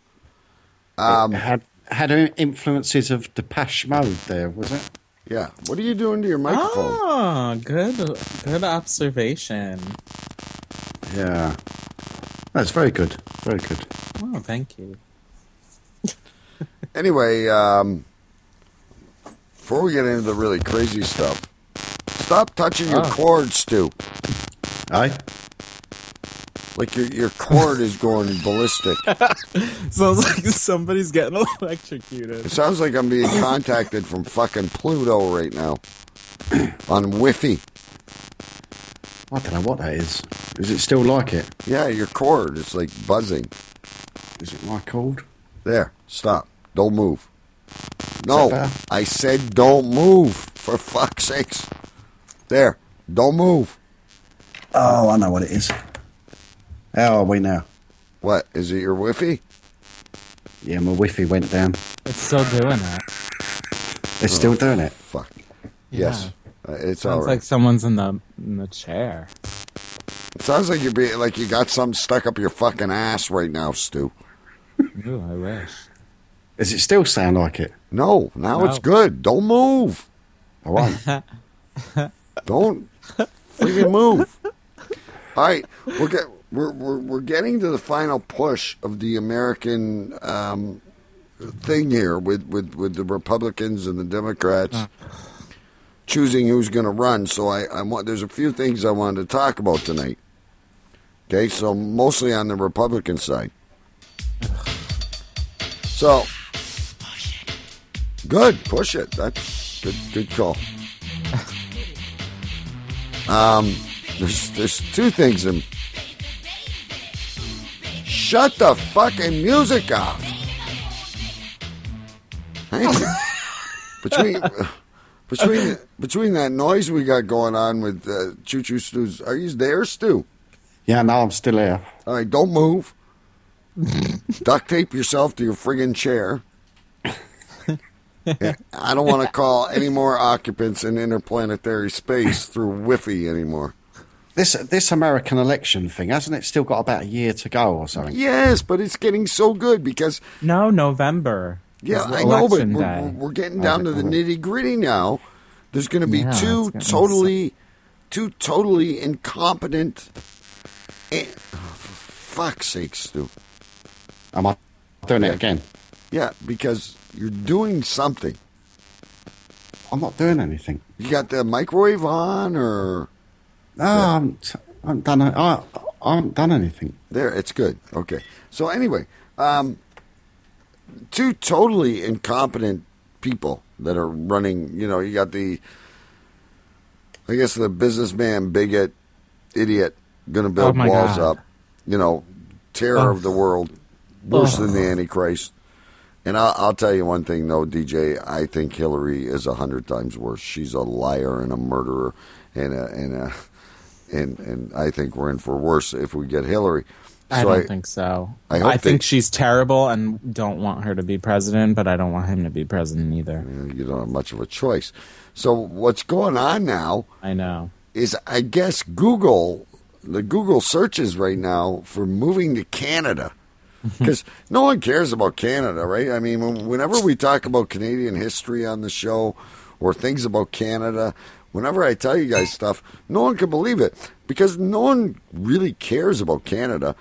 Um, it had had influences of Depeche Mode there, was it? Yeah. What are you doing to your microphone? Oh, good, good observation. Yeah. That's very good. Very good. Oh, thank you. Anyway, um, before we get into the really crazy stuff, stop touching your Oh. cord, Stu. Aye? Like your your cord is going ballistic. Sounds like somebody's getting electrocuted. It sounds like I'm being contacted from fucking Pluto right now on Wi-Fi. I don't know what that is. Is it still like it? Yeah, your cord is like buzzing. Is it my cord? There, stop. Don't move. that No. I said don't move. For fuck's sakes. There. Don't move. Oh, I know what it is. How are we now? What is it? Your Wi-Fi? Yeah, my Wi-Fi went down. It's still doing it. They're still doing it. Fuck. Yes, uh, it's all Sounds right. like someone's in the in the chair. It sounds like you're being like you got something stuck up your fucking ass right now, Stu. Ooh, I wish. Does it still sound like it? No, now it's good. Don't move. I won't. Don't freaking move. All right, we're get, we're, we're we're getting to the final push of the American um, thing here with, with, with the Republicans and the Democrats choosing who's going to run. So I, I want there's a few things I wanted to talk about tonight. Okay, so mostly on the Republican side. So good, push it. That's good. Good call. Um, there's there's two things. In, shut the fucking music off. Thank you. between between between that noise we got going on with uh, Choo Choo Stu's, are you there, Stu? Yeah, now I'm still there. All right, don't move. Duct tape yourself to your friggin' chair. Yeah, I don't want to call any more occupants in interplanetary space through Wi-Fi anymore. This this American election thing hasn't it still got about a year to go or something? Yes, but it's getting so good because No, November. yeah, I know, but we're, we're- we're getting down to the nitty gritty now. There's going to be Yeah, two getting totally, two totally incompetent. eh, for fuck's sake, Stu. Am I doing it again? Yeah, because you're doing something. I'm not doing anything. You got the microwave on, or No, I haven't, I haven't done. I, I haven't done anything. There, it's good. Okay. So anyway, um, two totally incompetent people that are running. You know, you got the, I guess the businessman, bigot, idiot, going to build Oh, walls God. up. You know, terror Oh. of the world, worse than the Oh. Antichrist. And I'll, I'll tell you one thing, though, DJ. I think Hillary is a hundred times worse. She's a liar and a murderer, and a, and a, and and I think we're in for worse if we get Hillary. I don't think so. I I, hope they- think she's terrible and don't want her to be president, but I don't want him to be president either. you don't have much of a choice. So what's going on now I know. is, I guess, Google, the Google searches right now for moving to Canada. Because no one cares about Canada, right? I mean, whenever we talk about Canadian history on the show or things about Canada, whenever I tell you guys stuff, no one can believe it because no one really cares about Canada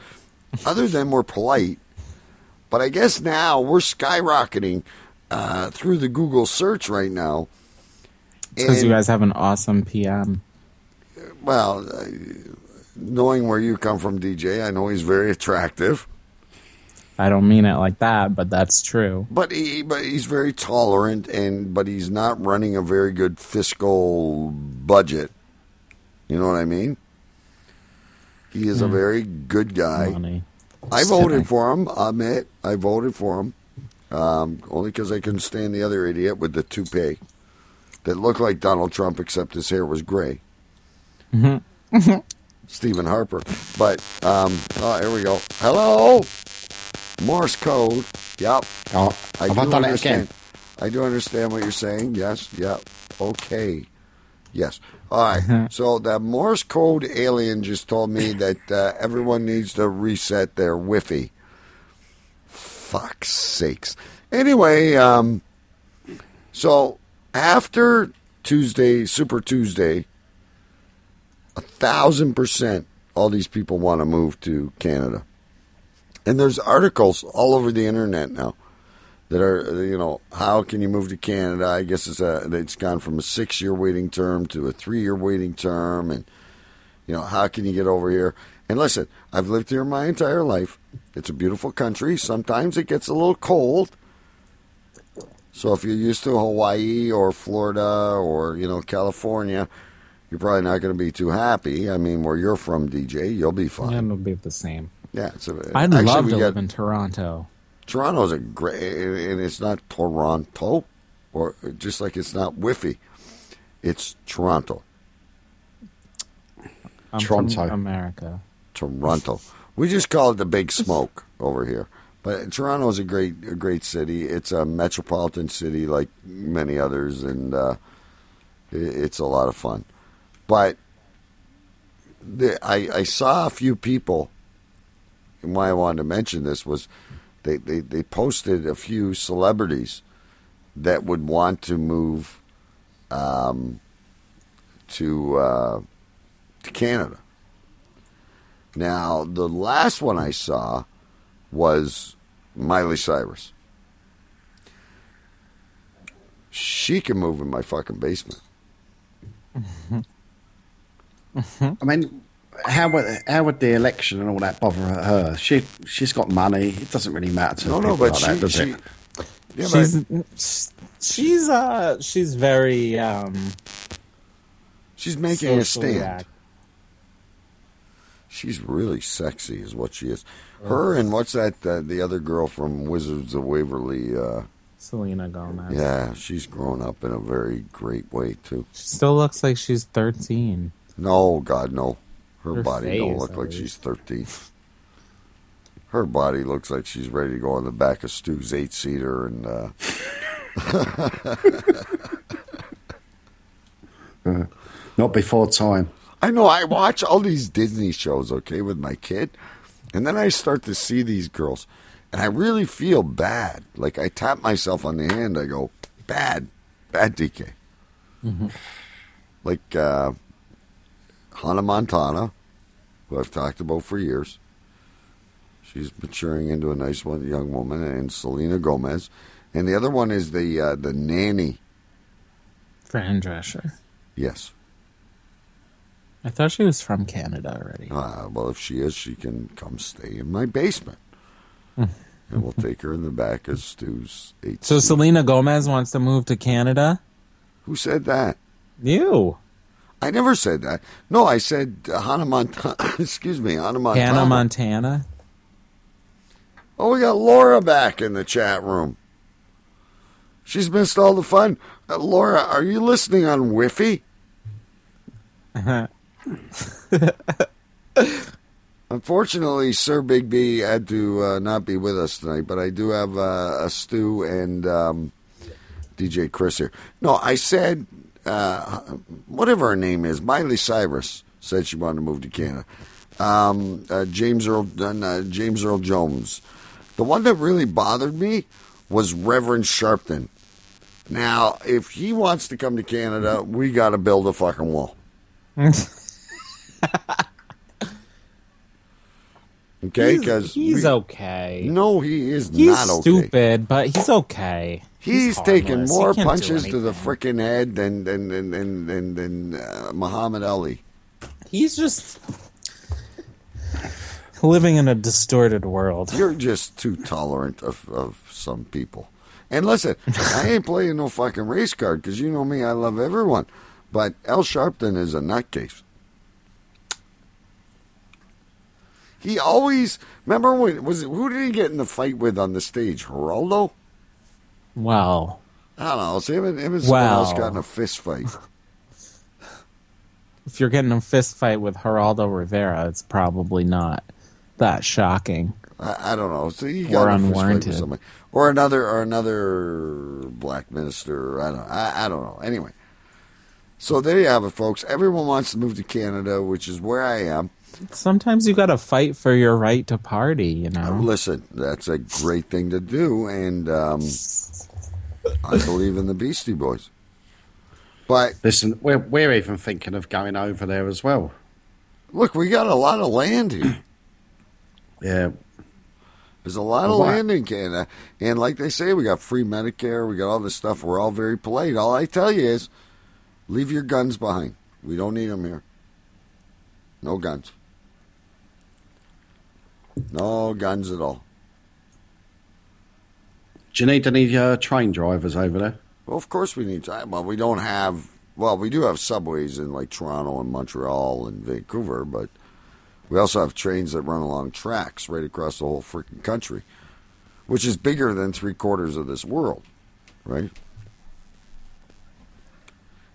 other than we're polite. But I guess now we're skyrocketing uh, through the Google search right now. Because you guys have an awesome PM. well, uh, knowing where you come from, DJ, I know he's very attractive, I don't mean it like that, but that's true. but he but he's very tolerant, and but he's not running a very good fiscal budget. You know what I mean? He is a Hmm. very good guy. Money. I voted for him. I admit, I voted for him. Um, only because I couldn't stand the other idiot with the toupee that looked like Donald Trump, except his hair was gray. Stephen Harper. But um, oh, here we go. Hello, Morse code. Yep. Oh, I do understand. I do understand what you're saying. Yes. Yep. Okay. Yes. All right. so that Morse code alien just told me that uh, everyone needs to reset their Wi-Fi. Fuck's sakes. Anyway, um, so after Tuesday, Super Tuesday, a thousand percent, all these people want to move to Canada, and there's articles all over the internet now that are you know how can you move to Canada? I guess it's a it's gone from a six year waiting term to a three year waiting term, and you know how can you get over here? And listen, I've lived here my entire life. It's a beautiful country. Sometimes it gets a little cold. So if you're used to Hawaii or Florida or you know California, you're probably not going to be too happy. I mean, where you're from, DJ, you'll be fine. Yeah, it'll be the same. Yeah, it's a, I'd actually, love to got- live in Toronto. Toronto's a great, and it's not Toronto, or just like it's not Wi-Fi. It's Toronto. I'm Toronto. America. Toronto. We just call it the Big Smoke over here. But Toronto is a great, a great city. It's a metropolitan city like many others, and uh, it's a lot of fun. But the, I, I saw a few people, why I wanted to mention this was they, they, they posted a few celebrities that would want to move um, to uh, to Canada. Now, the last one I saw was Miley Cyrus. She can move in my fucking basement. I mean, how would how would the election and all that bother her? She she's got money. It doesn't really matter to No, people no, but like she, that, does she it? yeah, she's but she's uh she's very um she's making a stand. act- She's really sexy, is what she is. Her and what's that? Uh, the other girl from Wizards of Waverly. Uh, Selena Gomez. yeah, she's grown up in a very great way too. She still looks like she's 13. No, God, no. Her, Her body don't look like least. she's thirteen. Her body looks like she's ready to go on the back of Stu's eight seater and. Uh, Not before time. I know. I watch all these Disney shows, okay, with my kid, and then I start to see these girls, and I really feel bad. Like I tap myself on the hand. I go, bad, bad DK. Like uh, Hannah Montana, who I've talked about for years. She's maturing into a nice one, young woman, and Selena Gomez, and the other one is the uh, the nanny. Fran Drescher. Yes. I thought she was from Canada already. Uh, well, if she is, she can come stay in my basement. and we'll take her in the back as Stu's eight. So Selena Gomez wants to move to Canada? Who said that? You. I never said that. No, I said uh, Hannah Montana. excuse me, Hannah Montana. Hannah Montana? oh, we got Laura back in the chat room. She's missed all the fun. Uh, Laura, are you listening on Wi-Fi? Unfortunately, Sir Big B had to uh, not be with us tonight, but I do have uh, a Stu and um, DJ Chris here. No, I said, uh, whatever her name is, Miley Cyrus said she wanted to move to Canada. Um, uh, James Earl uh, James Earl Jones. The one that really bothered me was Reverend Sharpton. Now, if he wants to come to Canada, we got to build a fucking wall. Okay, He's- because he's okay. No, he is He's not okay. stupid, but he's okay. He's, taking harmless. more He punches to the anything. freaking head than than than than than, than uh, Muhammad Ali. He's just living in a distorted world. You're just too tolerant of, of some people. And listen, I ain't playing no fucking race card because you know me, I love everyone. But Al Sharpton is a nutcase. He always remember when was it, who did he get in the fight with on the stage? Geraldo? Well, I don't know. So him and, him and someone else got in a fist fight. if you're getting a fist fight with Geraldo Rivera, it's probably not that shocking. I, I don't know. So Or got in a fist fight with somebody, or another, or another black minister. I don't. I, I don't know. Anyway, so there you have it, folks. Everyone wants to move to Canada, which is where I am. Sometimes you got to fight for your right to party, you know. Listen, that's a great thing to do, and um, I believe in the Beastie Boys. But listen, we're we're even thinking of going over there as well. Look, we got a lot of land here. Yeah, There's a lot of What? land in Canada, and like they say, we got free Medicare. We got all this stuff. We're all very polite. All I tell you is, leave your guns behind. We don't need them here. No guns. No guns at all. Do you need any uh, train drivers over there? Well, of course we need time. Well, we don't have. Well, we do have subways in like Toronto and Montreal and Vancouver, but we also have trains that run along tracks right across the whole freaking country, which is bigger than three quarters of this world, right?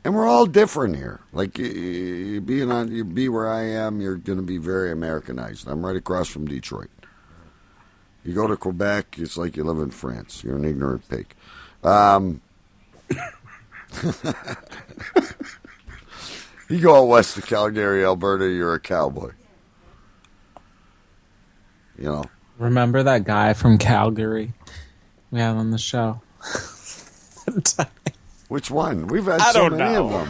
And we're all different here. Like being on, you be where I am, you're going to be very Americanized. I'm right across from Detroit. You go to Quebec, it's like you live in France. You're an ignorant pig. Um, you go out west to Calgary, Alberta, you're a cowboy. You know, Remember that guy from Calgary we had on the show? which one? We've had I so don't many know. of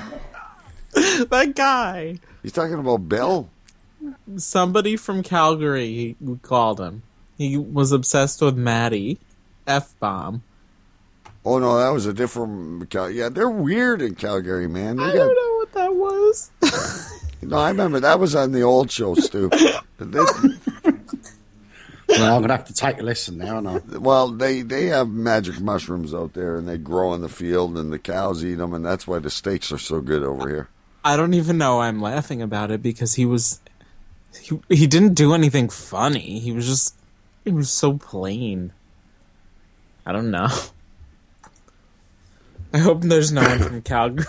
them. that guy. He's talking about Bill? Somebody from Calgary we called him. He was obsessed with Maddie. F bomb. Oh no, that was a different. Cal- Yeah, they're weird in Calgary, man. They I got- don't know what that was. No, I remember that was on the old show, Stu. They- Well, I'm going to have to take a listen now, aren't I? well, they they have magic mushrooms out there, and they grow in the field, and the cows eat them, and that's why the steaks are so good over here. I don't even know why I'm laughing about it because he was he, he didn't do anything funny. He was just he was so plain. I don't know. I hope there's no one from Calgary.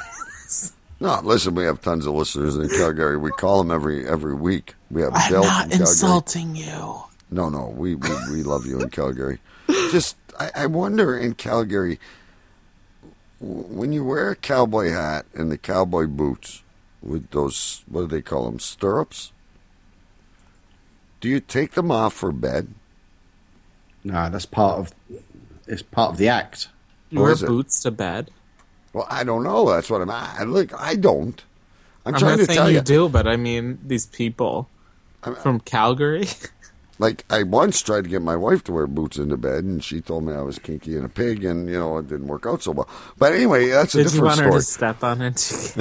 No, listen, we have tons of listeners in Calgary. We call them every every week. We have I'm Bill not insulting you. No, no, we, we we love you in Calgary. Just, I, I wonder in Calgary when you wear a cowboy hat and the cowboy boots with those what do they call them stirrups? Do you take them off for bed? No, that's part of it's part of the act. You wear is it? boots to bed. Well, I don't know. That's what I'm. I, look, I don't. I'm, I'm, trying not to saying tell you you. do, but I mean these people from Calgary. Like I once tried to get my wife to wear boots into bed, and she told me I was kinky and a pig, and you know it didn't work out so well. But anyway, that's a Did you different want her story. to step on it?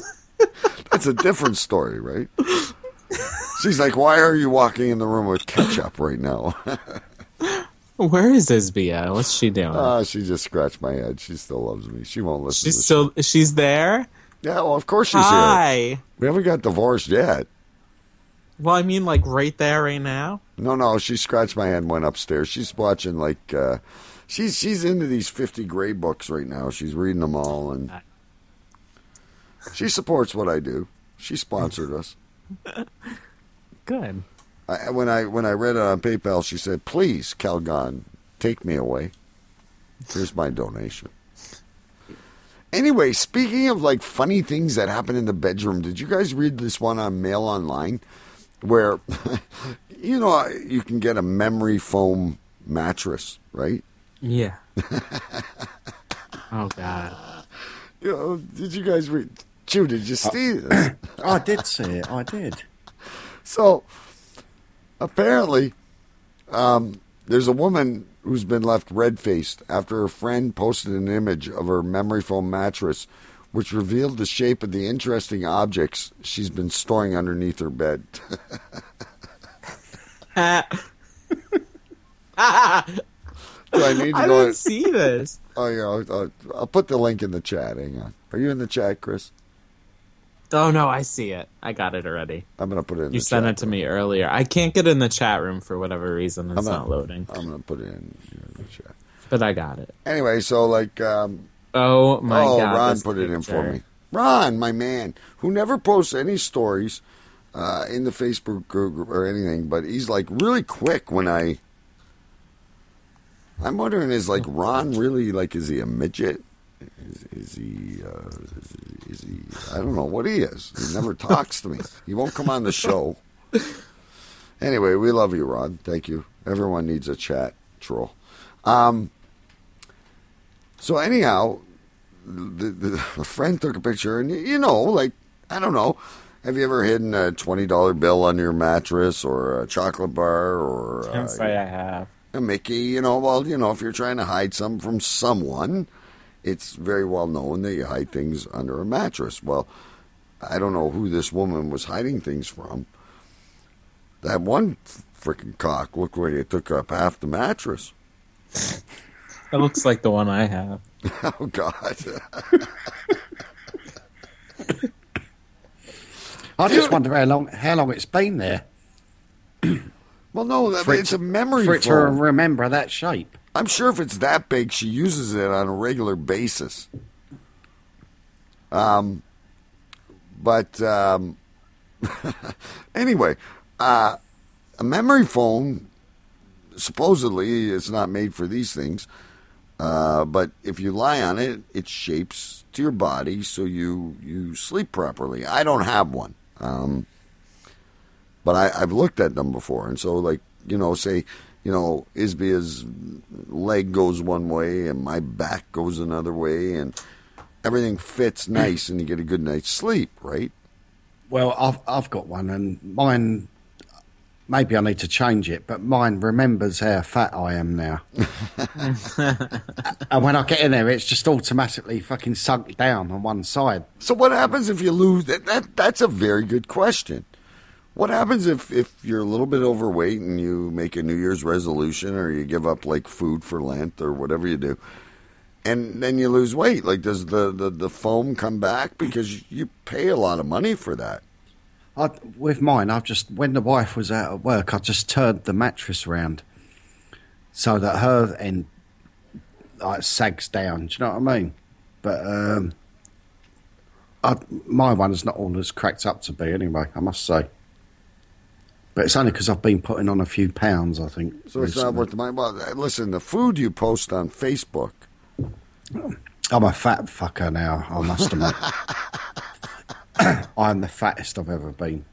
That's a different story, right? She's like, "Why are you walking in the room with ketchup right now?" Where is Isbia? What's she doing? Ah, she just scratched my head. She still loves me. She won't listen. she's to still she's there. Yeah, well, of course she's Hi. here. We haven't got divorced yet. Well, I mean, like right there, right now. No, no, she scratched my head and went upstairs. She's watching like uh she's she's into these fifty gray books right now. She's reading them all and she supports what I do. She sponsored us. Good. I, when I when I read it on PayPal, she said, "Please, Calgon, take me away. Here's my donation." Anyway, speaking of like funny things that happen in the bedroom, did you guys read this one on Mail Online, where you know you can get a memory foam mattress, right? Yeah. oh God. You know, did you guys read? Choo, did you see this? I did see it. I did. So apparently, um, there's a woman who's been left red faced after her friend posted an image of her memory foam mattress, which revealed the shape of the interesting objects she's been storing underneath her bed. Do I need to I go? didn't see this. Oh yeah, I'll, I'll, I'll put the link in the chat. Hang on. Are you in the chat, Chris? Oh no, I see it. I got it already. I'm gonna put it in. You sent it to me earlier. I can't get in the chat room for whatever reason. It's I'm gonna- not loading. I'm gonna put it in, in the chat. But I got it. Anyway, so like, um, Oh my god. oh, god. Ron put it in for me. Ron, my man, who never posts any stories uh, in the Facebook group or anything, but he's like really quick when I. I'm wondering, is like Ron really like? Is he a midget? Is, is he? Uh, is, he-? I don't know what he is. He never talks to me. He won't come on the show. Anyway, we love you, Ron. Thank you. Everyone needs a chat troll. Um, so anyhow, the, the a friend took a picture, and you know, like I don't know, have you ever hidden a twenty dollar bill under your mattress, or a chocolate bar, or Can't uh, say I have. a Mickey? You know, well, you know, if you're trying to hide something from someone, it's very well known that you hide things under a mattress. Well, I don't know who this woman was hiding things from. That one freaking cock looked like it took up half the mattress. That looks like the one I have. oh God. I just wonder how long how long it's been there. Well, no, that, For it it's to- a memory for it to remember that shape. I'm sure if it's that big, she uses it on a regular basis. Um, but um, anyway, uh, a memory foam supposedly is not made for these things. Uh, but if you lie on it, it shapes to your body so you you sleep properly. I don't have one, um, but I, I've looked at them before, and so like you know, say you know, Isbia's leg goes one way and my back goes another way, and everything fits hmm. nice, and you get a good night's sleep, right? Well, I've I've got one, and mine. Maybe I need to change it, but mine remembers how fat I am now. and when I get in there, it's just automatically fucking sunk down on one side. So what happens if you lose? That, that that's a very good question. What happens if if you're a little bit overweight and you make a New Year's resolution or you give up like food for Lent or whatever you do, and then you lose weight? Like, does the the, the foam come back because you pay a lot of money for that? I, with mine, I've just when the wife was out at work, I just turned the mattress round so that her end like sags down. Do you know what I mean? But um, I, my one's not all as cracked up to be anyway. I must say. But it's only because I've been putting on a few pounds. I think. So it's not worth the money. Well, listen, the food you post on Facebook. I'm a fat fucker now. I must admit. I'm the fattest I've ever been.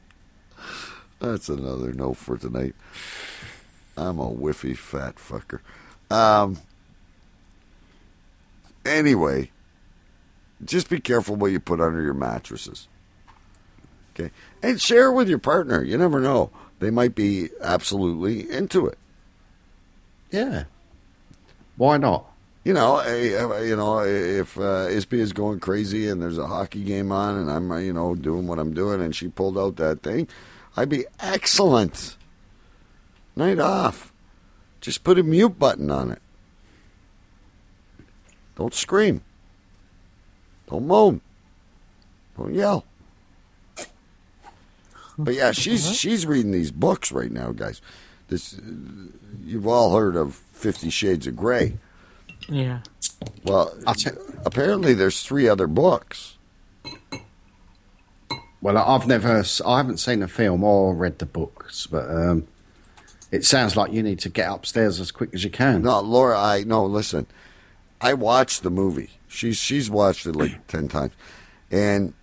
That's another no for tonight. I'm a whiffy fat fucker. Um. Anyway, just be careful what you put under your mattresses. Okay, and share with your partner. You never know; they might be absolutely into it. Yeah. Why not? You know, you know, if uh, Ispy is going crazy and there's a hockey game on, and I'm, you know, doing what I'm doing, and she pulled out that thing, I'd be excellent. Night off. Just put a mute button on it. Don't scream. Don't moan. Don't yell. But yeah, she's she's reading these books right now, guys. This you've all heard of Fifty Shades of Grey. Yeah. Well, apparently there's three other books. Well, I've never, I haven't seen the film or read the books, but um, it sounds like you need to get upstairs as quick as you can. No, Laura, I no. Listen, I watched the movie. She's she's watched it like ten times, and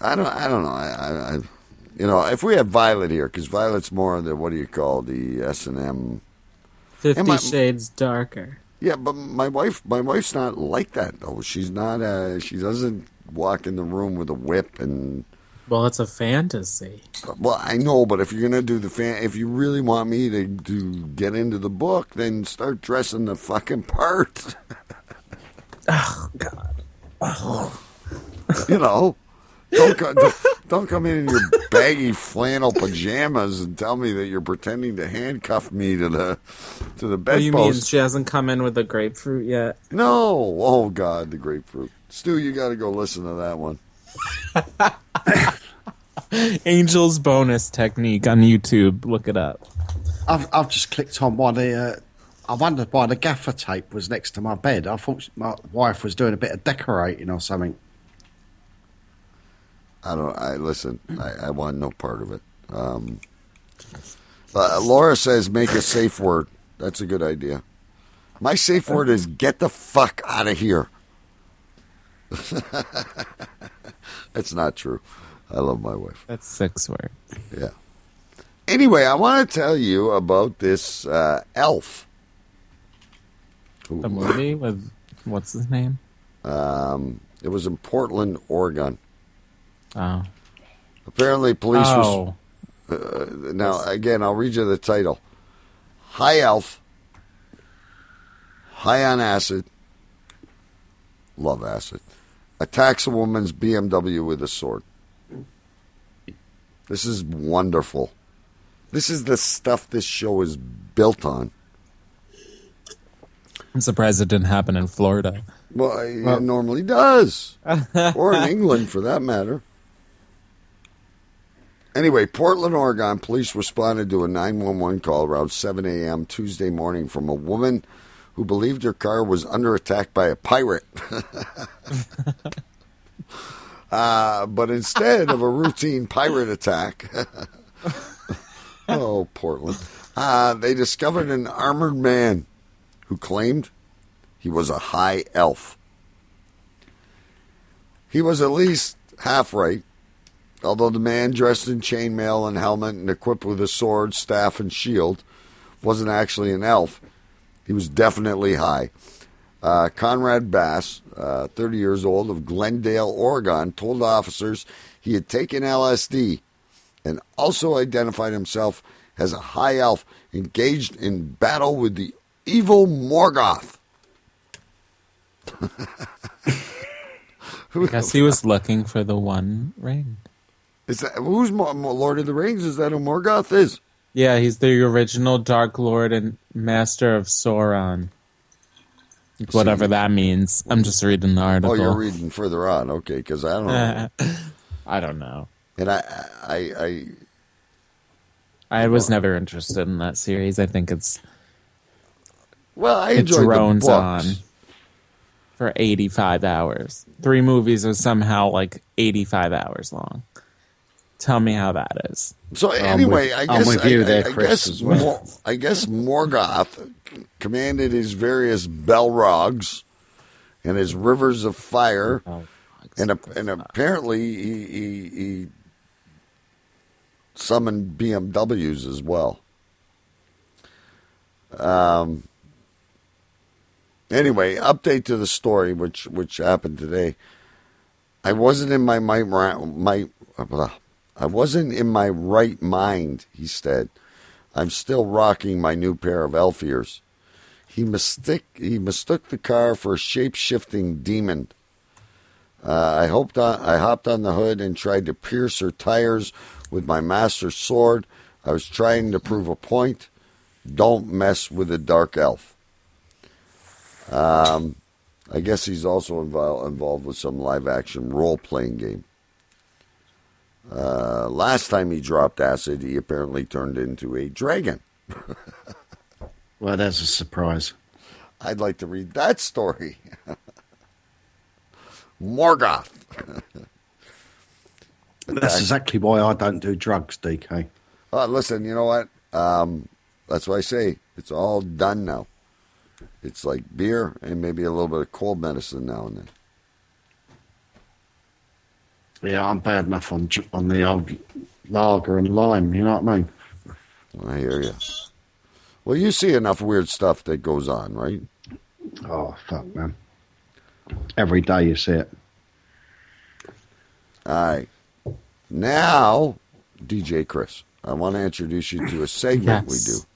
I don't I don't know. I, I, I you know if we have Violet here because Violet's more the what do you call the S and M. Fifty my- Shades Darker. Yeah, but my wife my wife's not like that though. She's not. Uh, she doesn't walk in the room with a whip and. Well, it's a fantasy. Well, I know, but if you're gonna do the fan, if you really want me to to get into the book, then start dressing the fucking part. Oh God. Oh. you know, don't co- don't, don't come in in your baggy flannel pajamas and tell me that you're pretending to handcuff me to the to the What do you mean she hasn't come in with the grapefruit yet? No, oh God, the grapefruit. Stu, you got to go listen to that one. Angel's bonus technique on YouTube. Look it up. I've, I've just clicked on why the, uh, I wondered why the gaffer tape was next to my bed. I thought my wife was doing a bit of decorating or something. I don't. I listen. I, I want no part of it. Um, uh, Laura says make a safe word. That's a good idea. My safe word is get the fuck out of here. That's not true. I love my wife. That's six word. Yeah. Anyway, I want to tell you about this uh, elf. The movie with what's his name? Um, it was in Portland, Oregon. Oh. Apparently, police Oh. was. Uh, now, again, I'll read you the title. High elf, high on acid, love acid, attacks a woman's BMW with a sword. This is wonderful. This is the stuff this show is built on. I'm surprised it didn't happen in Florida. Well, it normally does. or in England, for that matter. Anyway, Portland, Oregon, police responded to a 911 call around 7 a.m. Tuesday morning from a woman who believed her car was under attack by a pirate. Uh, but instead of a routine pirate attack, oh, Portland, uh, they discovered an armored man who claimed he was a high elf. He was at least half right, although the man dressed in chainmail and helmet and equipped with a sword, staff, and shield wasn't actually an elf. He was definitely high. Uh, Conrad Bass, uh, 30 years old, of Glendale, Oregon, told officers he had taken LSD and also identified himself as a high elf engaged in battle with the evil Morgoth. I guess he was looking for the one ring. Is that who's Lord of the Rings? Is that who Morgoth is? Yeah, he's the original Dark Lord and Master of Sauron. Whatever that means. I'm just reading the article. Oh, you're reading further on. Okay, because I don't know. I don't know. And I, I, I, I was never interested in that series. I think it's well, I it enjoyed the drones books. on for 85 hours. Three movies are somehow like 85 hours long. Tell me how that is. So anyway, with- I I'm guess with you I, there, I, I Chris, guess well. Mor- I guess Morgoth commanded his various Balrogs and his rivers of fire, and a, and apparently he, he he summoned BMWs as well. Um. Anyway, update to the story, which which happened today. I wasn't in my my my. blah. I wasn't in my right mind, he said. I'm still rocking my new pair of elf ears. He mistook he mistook the car for a shape shifting demon. Uh, I hoped on, I hopped on the hood and tried to pierce her tires with my master's sword. I was trying to prove a point. Don't mess with a dark elf. Um, I guess he's also involved involved with some live action role playing game. Uh, last time he dropped acid, he apparently turned into a dragon. Well, that's a surprise. I'd like to read that story. Morgoth. That's exactly why I don't do drugs, DK. Uh, listen, you know what? Um, that's why I say it's all done now. It's like beer and maybe a little bit of cold medicine now and then. Yeah, I'm bad enough on on the old lager and lime. You know what I mean? I hear you. Well, you see enough weird stuff that goes on, right? Oh fuck, man! Every day you see it. All right. Now, DJ Chris, I want to introduce you to a segment Yes.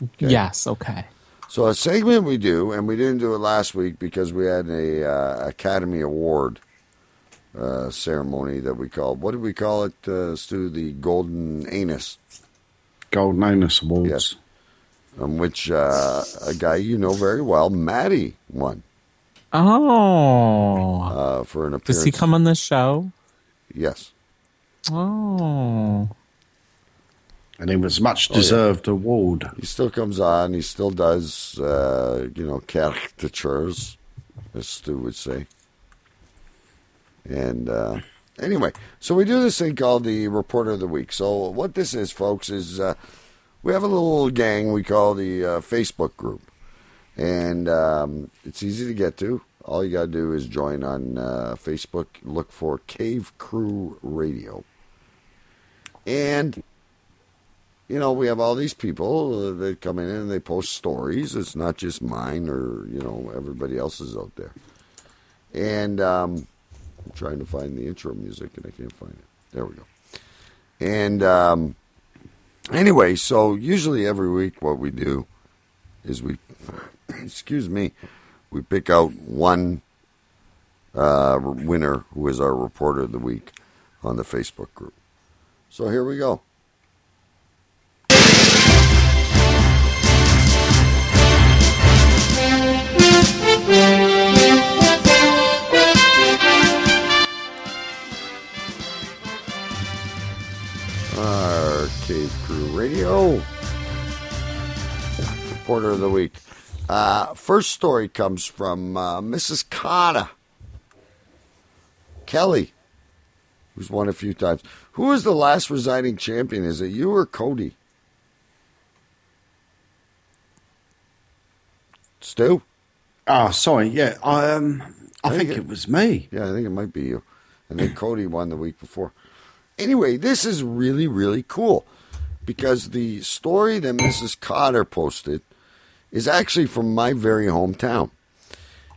we do. Okay. Yes, okay. So a segment we do, and we didn't do it last week because we had a uh, Academy Award uh, ceremony that we called. What did we call it, uh, Stu? The Golden Anus. Golden Anus Awards. Yes. On which uh, a guy you know very well, Maddie, won Oh. uh, for an appearance. Does he come on the show? Yes. Oh. And it was much Oh, yeah. deserved award. He still comes on. He still does, uh, you know, caricatures, as Stu would say. And uh, anyway, so we do this thing called the Reporter of the Week. So what this is, folks, is uh, we have a little gang we call the uh, Facebook group, and um, it's easy to get to. All you got to do is join on uh, Facebook. Look for Cave Crew Radio, and you know, we have all these people uh, that come in and they post stories. It's not just mine or, you know, everybody else's out there. And um, I'm trying to find the intro music and I can't find it. There we go. And um, anyway, so usually every week what we do is we, excuse me, we pick out one uh, winner who is our reporter of the week on the Facebook group. So here we go. Arcade Crew Radio. Reporter of the Week. Uh, first story comes from uh, Mrs. Carter. Kelly, who's won a few times. Who is the last residing champion? Is it you or Cody? Stu? Oh, sorry. Yeah, I, um, I, think, it, was me. Yeah, I think it might be you. And then Cody won the week before. Anyway, this is really, really cool because the story that Mrs. Kotter posted is actually from my very hometown.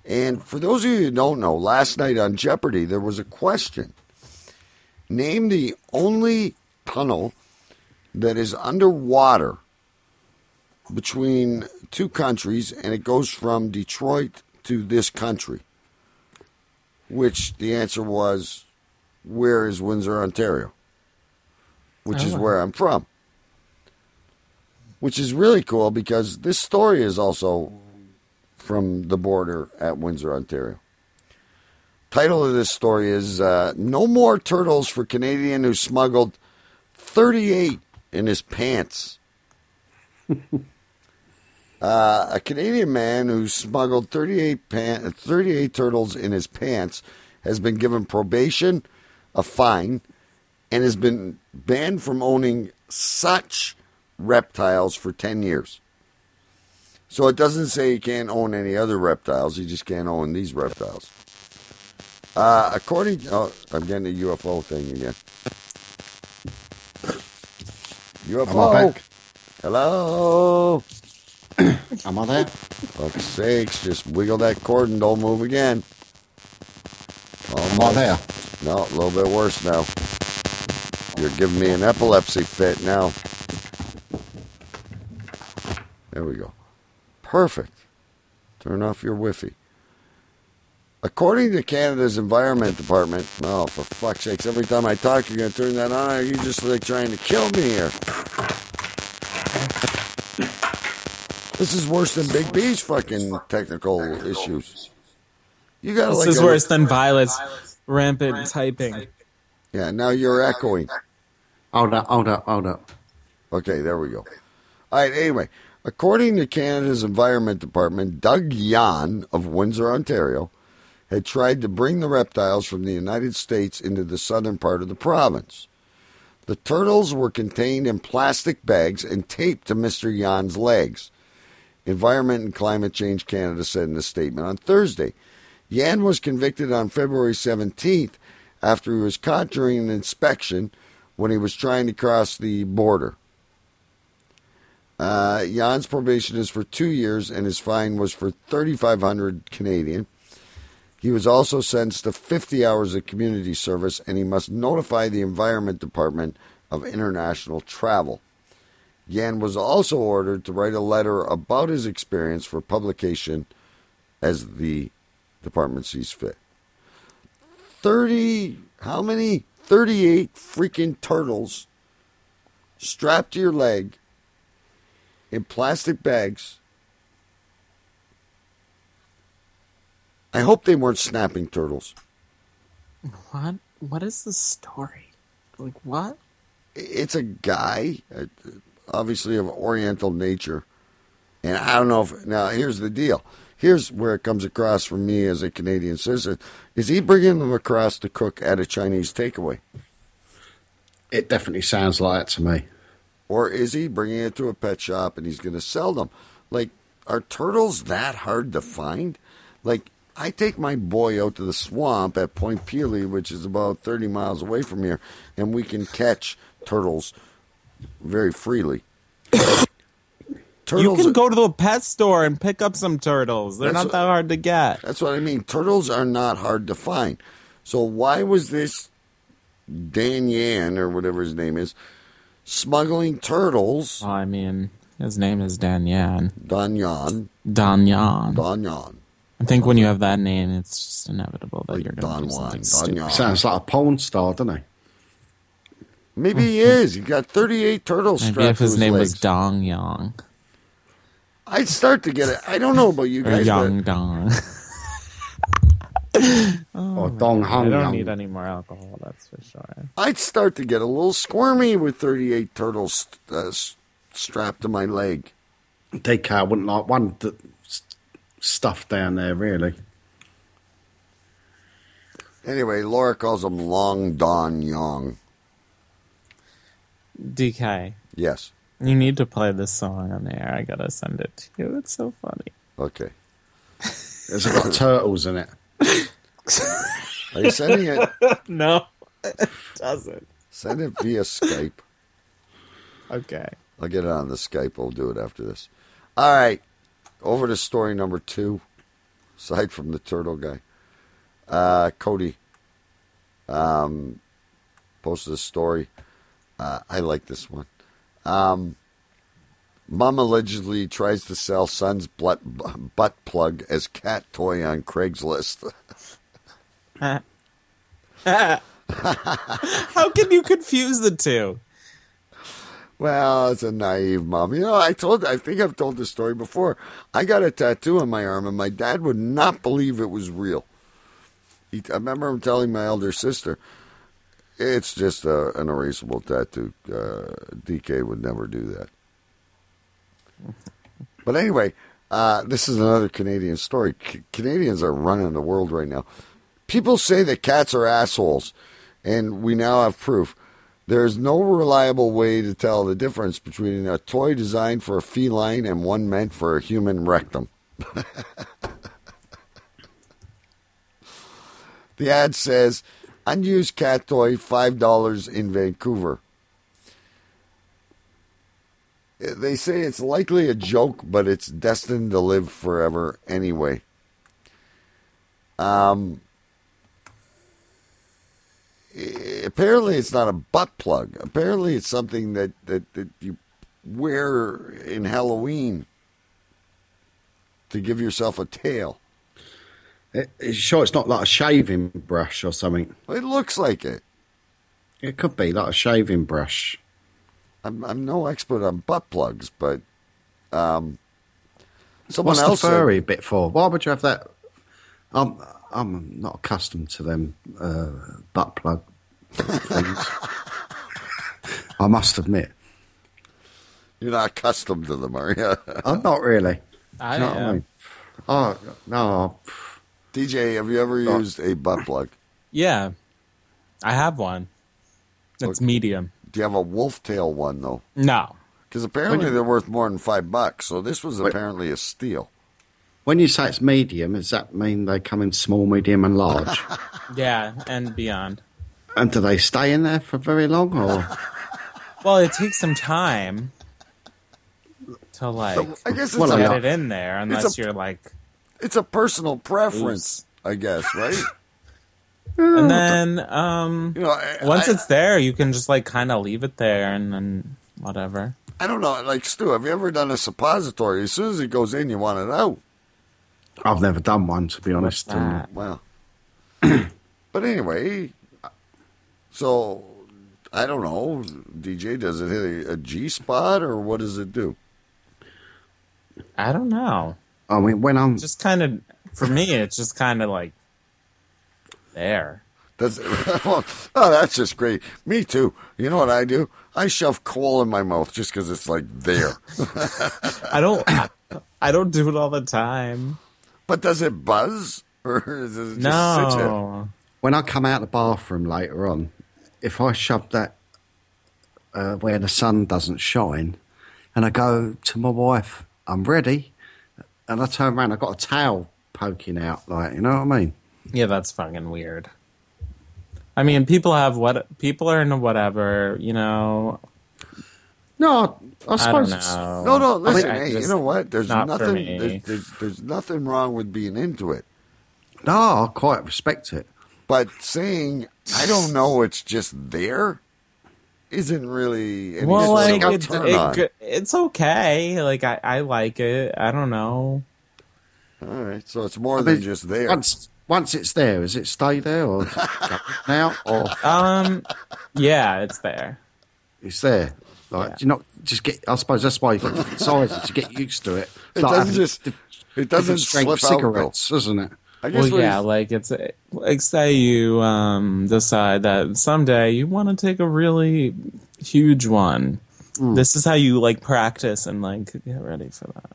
And for those of you who don't know, last night on Jeopardy, there was a question. Name the only tunnel that is underwater between two countries, and it goes from Detroit to this country. Which the answer was, where is Windsor, Ontario? Which is Oh. where I'm from. Which is really cool because this story is also from the border at Windsor, Ontario. Title of this story is uh, No More Turtles for Canadian Who Smuggled 38 in His Pants. Uh, a Canadian man who smuggled 38, pan- 38 turtles in his pants has been given probation, a fine, and has been banned from owning such reptiles for 10 years. So it doesn't say he can't own any other reptiles, he just can't own these reptiles. Uh, according, oh, I'm getting a UFO thing again. UFO. Am I back? Hello. Am I there? Fuck's sakes, just wiggle that cord and don't move again. i'm I there? No, a little bit worse now. You're giving me an epilepsy fit now. There we go. Perfect. Turn off your Wi-Fi. According to Canada's Environment Department, oh, for fuck's sakes, every time I talk, you're going to turn that on. Are you just like trying to kill me here? This is worse than Big B's fucking technical issues. You got This like is a- worse than Violet's rampant typing. Yeah, now you're echoing. Hold up, hold up, hold up. Okay, there we go. All right, anyway, according to Canada's Environment Department, Doug Yan of Windsor, Ontario, had tried to bring the reptiles from the United States into the southern part of the province. The turtles were contained in plastic bags and taped to Mr. Yan's legs. Environment and Climate Change Canada said in a statement on Thursday. Yan was convicted on February 17th after he was caught during an inspection when he was trying to cross the border. Uh, Jan's probation is for two years, and his fine was for 3,500 Canadian. He was also sentenced to 50 hours of community service, and he must notify the Environment Department of international travel. Yan was also ordered to write a letter about his experience for publication as the department sees fit. 30, how many? 38 freaking turtles strapped to your leg in plastic bags. I hope they weren't snapping turtles. What? What is the story? Like what? It's a guy, uh, obviously of Oriental nature, and I don't know if now. Here's the deal. Here's where it comes across for me as a Canadian citizen: is he bringing them across to cook at a Chinese takeaway, It definitely sounds like it to me. or is he bringing it to a pet shop and he's going to sell them? Like, are turtles that hard to find? Like, I take my boy out to the swamp at Point Pelee, which is about 30 miles away from here, and we can catch turtles very freely. you can go to the pet store and pick up some turtles. They're not that hard to get. That's what I mean. Turtles are not hard to find. So why was this Dan Yan or whatever his name is smuggling turtles? I mean, his name is Dan Yan. Dan Yan. Dan Yan. Dan Yan. I think when you have that name, it's just inevitable that you're going to Don do something Juan, stupid. Don Sounds like a porn star, doesn't he? Maybe he is. He got 38 turtles Maybe strapped if to his his name legs. was Dong Yang. I'd start to get it. I don't know about you Or guys, Yang but Dong. or Dong I Hung don't Yang. need any more alcohol, that's for sure. I'd start to get a little squirmy with 38 turtles uh, s- strapped to my leg. DK, I wouldn't like one that s- stuff down there, really. Anyway, Laura calls him Long Don Young. DK, Yes. You need to play this song on the air. I gotta send it to you. It's so funny. Okay. Has it got turtles in it? Are you sending it? no, it doesn't. Send it via Skype. Okay. I'll get it on the Skype. We'll do it after this. All right. Over to story number two. Aside from the turtle guy. Uh, Cody um, posted a story. Uh, I like this one. Um, mom allegedly tries to sell son's butt, butt plug as cat toy on Craigslist. How can you confuse the two? Well, it's a naive mom. You know, I told, I think I've told this story before. I got a tattoo on my arm, and my dad would not believe it was real. He, I remember him telling my elder sister, "It's just a, an erasable tattoo. Uh, DK would never do that." But anyway, uh, this is another Canadian story. C- Canadians are running the world right now. People say that cats are assholes, and we now have proof. There is no reliable way to tell the difference between a toy designed for a feline and one meant for a human rectum. the ad says unused cat toy $5 in Vancouver. They say it's likely a joke, but it's destined to live forever anyway. Um, apparently it's not a butt plug. Apparently it's something that, that, that you wear in Halloween to give yourself a tail. It, it's sure it's not like a shaving brush or something. It looks like it. It could be like a shaving brush. I'm I'm no expert on butt plugs, but um, someone What's else the said- furry bit for? Why would you have that? I'm I'm not accustomed to them uh, butt plug things. I must admit, you're not accustomed to them, are you? I'm not really. I you know what I mean? Oh no, DJ, have you ever oh. used a butt plug? Yeah, I have one. It's medium. Do you have a wolf tail one though? No. Because apparently you- they're worth more than five bucks. So this was Wait. apparently a steal. when you say it's medium, does that mean they come in small, medium, and large? Yeah, and beyond. and do they stay in there for very long, or Well, it takes some time to like I guess it's Well, a, get it in there, unless a- you're like, it's a personal preference, I guess, right? and then um, You know, I, once I, it's there, you can just like kind of leave it there and then whatever. I don't know, like Stu, have you ever done a suppository? As soon as it goes in, you want it out. I've never done one to be honest. and- Well, but anyway, so I don't know. DJ, does it hit a, a G spot or what does it do? I don't know. I mean, when I'm Just kind of for me, it's just kind of like there. Does oh, that's just great. Me too. You know what I do? I shove coal in my mouth just because it's like there. I don't. I, I don't do it all the time. but does it buzz or does it just sit there? No. when I come out the bathroom later on, if I shove that uh, where the sun doesn't shine, and I go to my wife, I'm ready, and I turn around, I've got a towel poking out, like you know what I mean? Yeah, that's fucking weird. I mean, people have what people are into whatever, you know. No, I I suppose don't know. No, no. Listen, I hey, you know what? There's not nothing. There's, there's, there's nothing wrong with being into it. no, I quite respect it. But saying I don't know, it's just there, isn't really. Any well, sort like of a it, turn it, on. it's okay. Like I, I like it. I don't know. All right, so it's more I than mean, just there. Once, once it's there, does it stay there or is it go now or Um, yeah, it's there. it's there? Like, Yeah. do you not just get? I suppose that's why you've got different sizes to get used to it. It's It like doesn't just. It doesn't different strength out. cigarettes, doesn't it? I guess Well, yeah, like it's like say you um decide that someday you want to take a really huge one. Hmm. This is how you like practice and like get ready for that.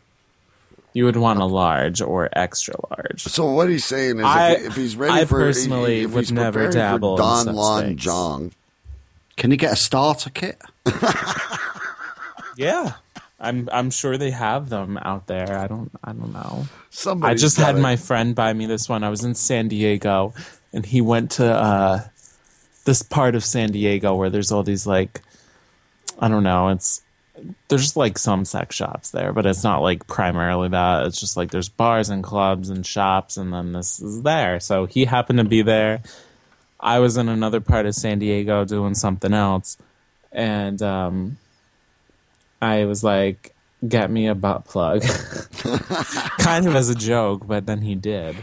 You would want a large or extra large. So what he's saying is, I- if, if he's ready I for, personally if would he's never preparing dabble for in Don Lon. Jong. Can you get a starter kit? Yeah. I'm I'm sure they have them out there. I don't I don't know. I just had gotta- my friend buy me this one. I was in San Diego and he went to uh this part of San Diego where there's all these like I don't know, it's there's like some sex shops there, but it's not like primarily that. It's just like there's bars and clubs and shops and then this is there. So he happened to be there. I was in another part of San Diego doing something else and um I was like, get me a butt plug. kind of as a joke, but then he did.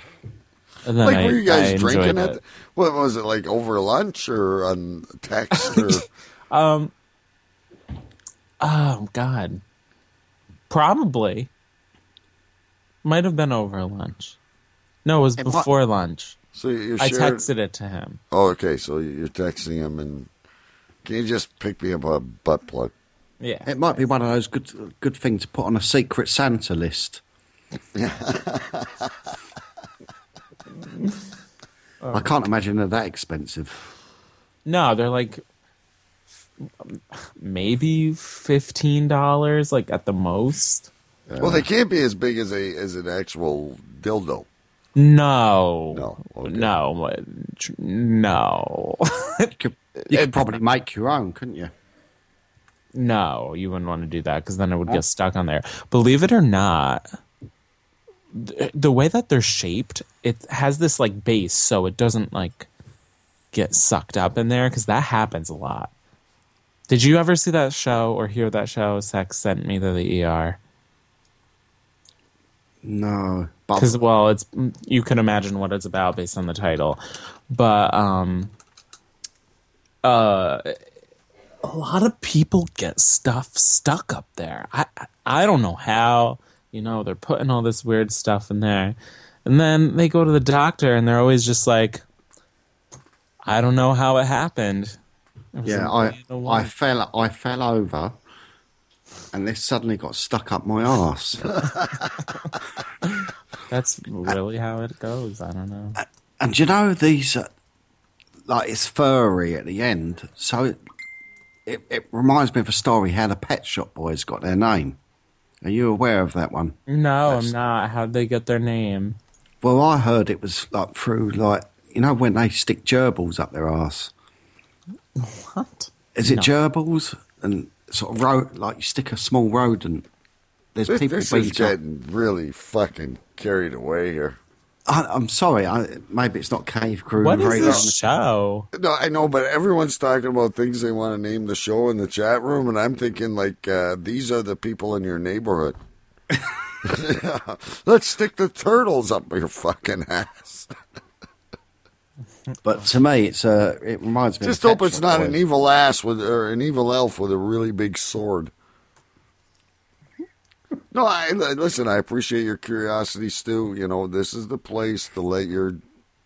And then Like, I, were you guys enjoyed drinking it. at? What was it like over lunch or on text or? Um. Oh God. Probably. Might have been over lunch. No, it was wa- before lunch. So you I shared- texted it to him. Oh, okay. So you're texting him, and can you just pick me up a butt plug? Yeah. It might be one of those good good things to put on a secret Santa list. I can't imagine they're that expensive. No, they're like maybe fifteen dollars, like at the most. Well, they can't be as big as a as an actual dildo. No. No. No. No. you could, you could probably make your own, couldn't you? No, you wouldn't want to do that because then it would get stuck on there. Believe it or not, th- the way that they're shaped, it has this like base, so it doesn't like get sucked up in there because that happens a lot. Did you ever see that show or hear that show? Sex sent me to the ER. No, Because well, it's you can imagine what it's about based on the title, but um, uh, a lot of people get stuff stuck up there. I I- I don't know how. You know, they're putting all this weird stuff in there, and then they go to the doctor, and they're always just like, I don't know how it happened. I was yeah, I I fell I fell over, and this suddenly got stuck up my arse. That's really how it goes. I don't know. and you know these, uh, like it's furry at the end, so it, it it reminds me of a story how the Pet Shop Boys got their name. Are you aware of that one? No, That's- I'm not. How'd they get their name? Well, I heard it was like through like you know when they stick gerbils up their ass. What? Is it No. gerbils and sort of ro- like you stick a small rodent? There's This, people this is getting really fucking carried away here. I, I'm sorry. I, maybe it's not cave crew. What is radio. this show? No, I know, but everyone's talking about things they want to name the show in the chat room, and I'm thinking like uh, these are the people in your neighborhood. yeah. Let's stick the turtles up your fucking ass. But to me, it's uh, it reminds me. Just of hope Pet it's not Boys. an evil ass with or an evil elf with a really big sword. No, I listen. I appreciate your curiosity, Stu. You know, this is the place to let your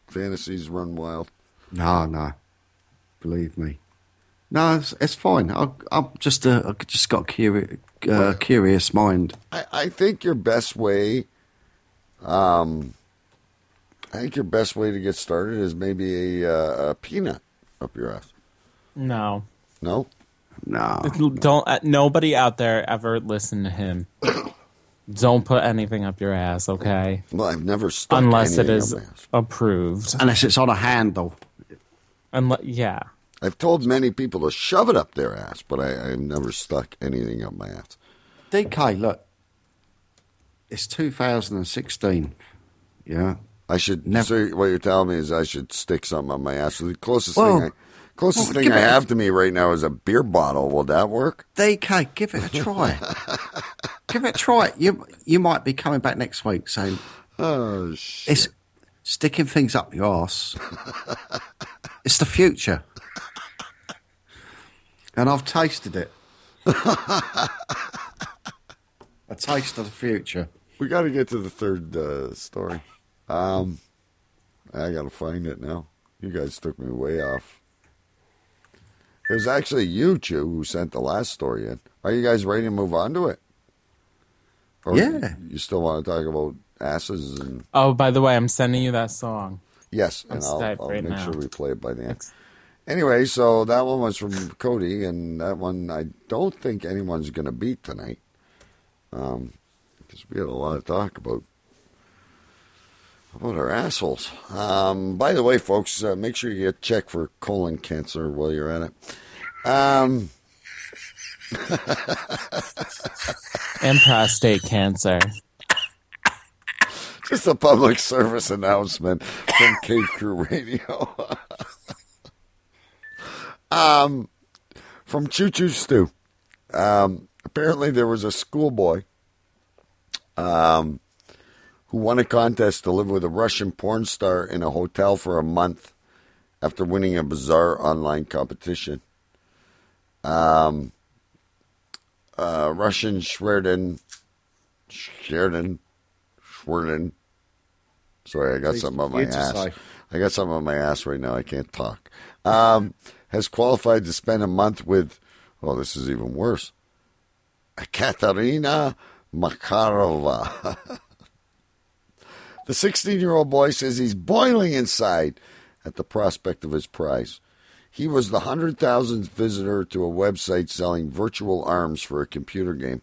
fantasies run wild. No, no. Believe me. No, it's, it's fine. I, I'm just uh, I just got a curi- uh, curious mind. I, I think your best way, um, I think your best way to get started is maybe a, uh, a peanut up your ass. No. No, No. Don't uh, nobody out there ever listen to him. Don't put anything up your ass, okay? well, I've never stuck Unless it anything is up my ass. approved. Unless it's on a handle. Unless, yeah. I've told many people to shove it up their ass, but I, I've never stuck anything up my ass. DK, look. It's 2016. Yeah. I should. Never- So what you're telling me is I should stick something up my ass. The closest Well, thing, I, closest well, thing I it have to me right now is a beer bottle. Will that work? DK, give it a try. give it a try. You you might be coming back next week saying Oh shit! it's sticking things up your ass. it's the future. And I've tasted it. a taste of the future. We got to get to the third uh, story. Um, I got to find it now. You guys took me way off. It was actually you, Choo, who sent the last story in. Are you guys ready to move on to it? Or Yeah. You still want to talk about asses and Oh, by the way, I'm sending you that song. yes, On and I'll, Skype I'll right make now. sure we play it by the end. Anyway, so that one was from Cody, and that one I don't think anyone's going to beat tonight, um, because we had a lot of talk about about are assholes. Um, by the way, folks, uh, make sure you get checked for colon cancer while you're at it. Um, And prostate cancer. Just a public service announcement from Cave Crew Radio. um, from Choo Choo Stu. Um, apparently, there was a schoolboy um, who won a contest to live with a Russian porn star in a hotel for a month after winning a bizarre online competition. Um, uh, Russian Sheridan, Sheridan, Sheridan. Sorry, I got something on my ass. I got something on my ass right now. I can't talk. Um, has qualified to spend a month with. Oh, this is even worse. Katerina Makarova. the 16 year old boy says he's boiling inside at the prospect of his prize. He was the 100,000th visitor to a website selling virtual arms for a computer game.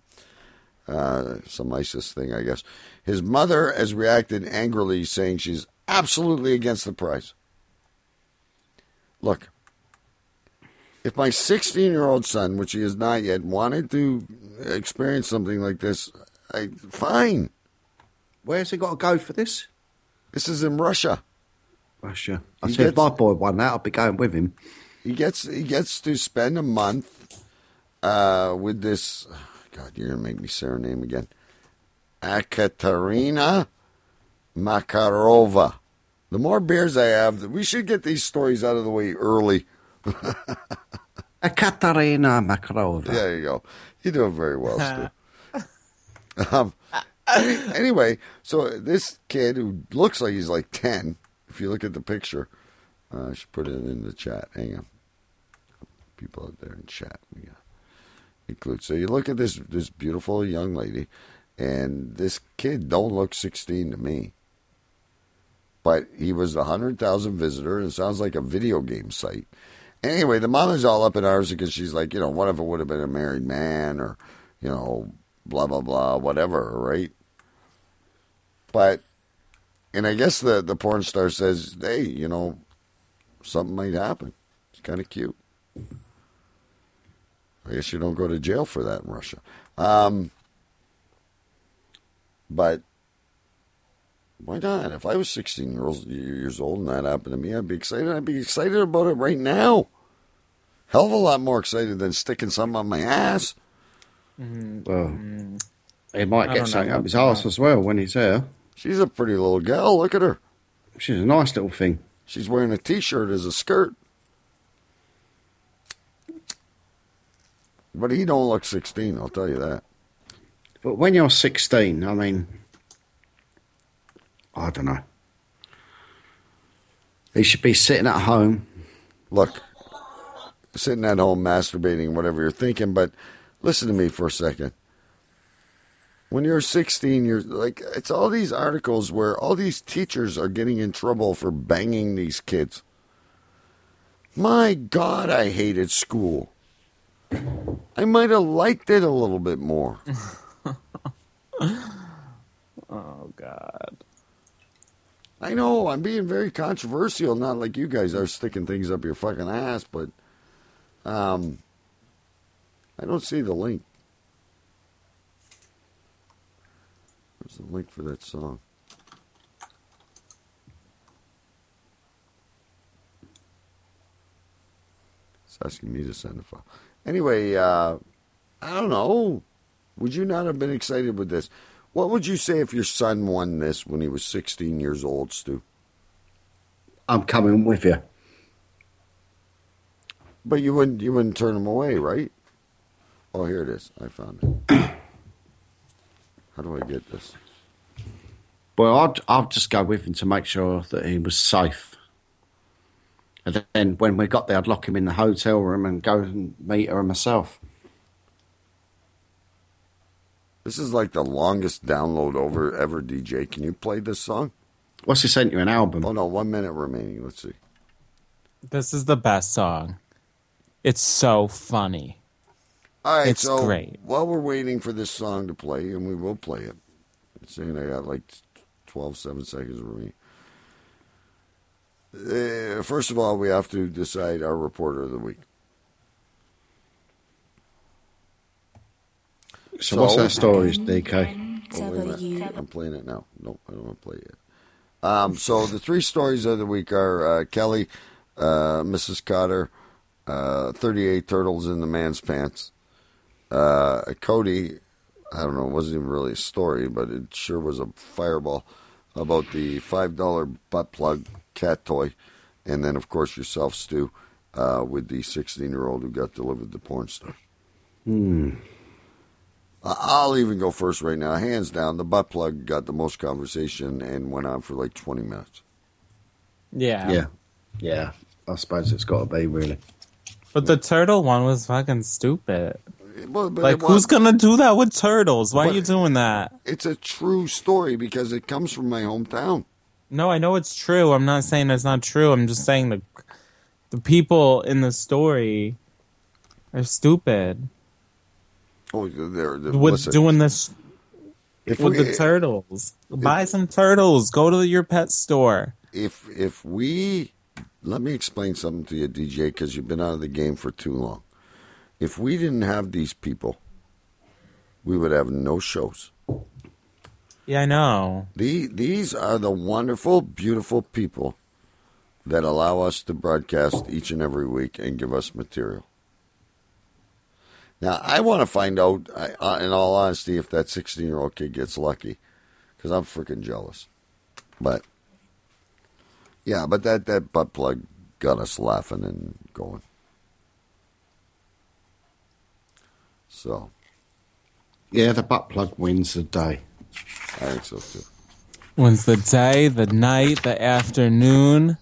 Uh, some ISIS thing, I guess. His mother has reacted angrily, saying she's absolutely against the prize. Look, if my 16 year old son, which he is not yet, wanted to experience something like this, I, fine. Where's he got to go for this? This is in Russia. Russia. I He said, if my boy won that, I'd be going with him. He gets he gets to spend a month uh, with this. God, you're gonna make me say her name again. Akaterina Makarova. The more beers I have, we should get these stories out of the way early. Katarina Makarova. There you go. You're doing very well, Stu. um, any- anyway, so this kid who looks like he's like 10, if you look at the picture, uh, I should put it in the chat. Hang on. People out there in chat. Got include. So you look at this this beautiful young lady, and this kid don't look 16 to me. But he was the 100,000 visitor, and it sounds like a video game site. Anyway, the mother's all up in arms because she's like, you know, what if it would have been a married man or, you know, blah, blah, blah, whatever, right? But, and I guess the, the porn star says, hey, you know, something might happen. It's kind of cute. I guess you don't go to jail for that in Russia. Um, but why not? If I was 16 years, years old and that happened to me, I'd be excited. I'd be excited about it right now. Hell of a lot more excited than sticking something on my ass. Well, he might I get don't something know up his ass as well when he's there. She's a pretty little gal. Look at her. She's a nice little thing. She's wearing a t-shirt as a skirt. But he don't look 16, I'll tell you that. But when you're 16, I mean, I don't know. He should be sitting at home. Look, sitting at home masturbating, whatever you're thinking, but listen to me for a second. When you're 16, you're like, it's all these articles where all these teachers are getting in trouble for banging these kids. My God, I hated school. I might have liked it a little bit more. Oh God. I know I'm being very controversial, not like you guys are sticking things up your fucking ass, but um, I don't see the link. The link for that song? It's asking me to send a file. Anyway, uh, I don't know. Would you not have been excited with this? What would you say if your son won this when he was 16 years old, Stu? I'm coming with you. But you wouldn't you wouldn't turn him away, right? Oh, here it is. I found it. How do I get this? Well, I'd, I'd just go with him to make sure that he was safe. And then when we got there, I'd lock him in the hotel room and go and meet her myself. This is like the longest download over ever, DJ. Can you play this song? What's he sent you an album? Oh no, one minute remaining. Let's see. This is the best song. It's so funny. All right, It's so great. while we're waiting for this song to play, and we will play it, it's saying I got like 12, 7 seconds remaining. Uh, first of all, we have to decide our reporter of the week. So, what's that stories, DK? Oh, wait a minute. I'm playing it now. No, I don't want to play it yet. Um, so the three stories of the week are uh, Kelly, uh, Mrs. Kotter, uh, 38 turtles in the man's pants. Uh, Cody, I don't know, it wasn't even really a story, but it sure was a fireball about the $5 butt plug cat toy. And then, of course, yourself, Stu, uh, with the 16 year old who got delivered the porn star. Hmm. I- I'll even go first right now. Hands down, the butt plug got the most conversation and went on for like 20 minutes. Yeah. Yeah. Yeah. I suppose it's got to be, really. But the turtle one was fucking stupid. Well, but like, who's gonna do that with turtles? Why are you doing that? It's a true story because it comes from my hometown. No, I know it's true. I'm not saying it's not true. I'm just saying the the people in the story are stupid Oh, they're, they're with listen, doing this If with we- the turtles. Buy some turtles. Go to your pet store. if if we let me explain something to you, DJ, because you've been out of the game for too long. If we didn't have these people, we would have no shows. Yeah, I know. The, these are the wonderful, beautiful people that allow us to broadcast each and every week and give us material. Now, I want to find out, I- uh, in all honesty, if that 16 year old kid gets lucky, because I'm freaking jealous. But, yeah, but that, that butt plug got us laughing and going. So, Yeah, the butt plug wins the day. I think so too. When's the day, the night, the afternoon,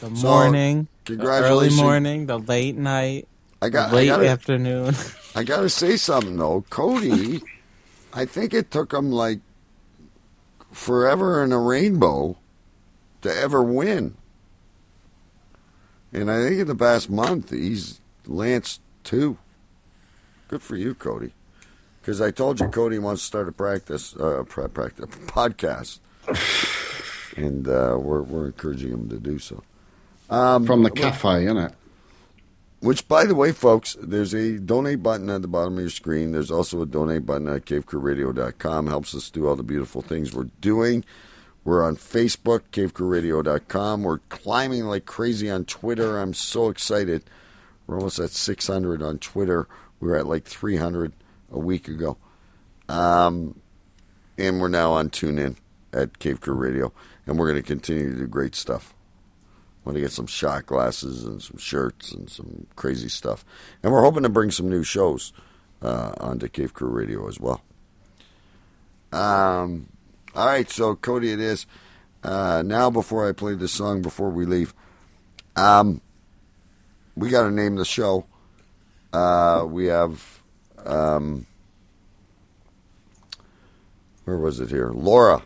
the So, morning, the early morning, the late night, I got the late I gotta, afternoon. I gotta say something though, Cody. I think it took him like forever in a rainbow to ever win, and I think in the past month he's lanced two. Good for you, Cody. Because I told you Cody wants to start a practice, uh, pra- practice podcast, and uh, we're we're encouraging him to do so. Um, From the cafe, isn't it? which, by the way, folks, there's a donate button at the bottom of your screen. There's also a donate button at cavecrewradio.com. Helps us do all the beautiful things we're doing. We're on Facebook, cavecrewradio.com. We're climbing like crazy on Twitter. I'm so excited. We're almost at 600 on Twitter. We were at like 300 a week ago. Um, and we're now on TuneIn at Cave Crew Radio. And we're going to continue to do great stuff. I Want to get some shot glasses and some shirts and some crazy stuff. And we're hoping to bring some new shows uh, onto Cave Crew Radio as well. Um, all right, so Cody, it is. Uh, now, before I play this song, before we leave, um, we got to name the show. Uh, we have, um, where was it here? Laura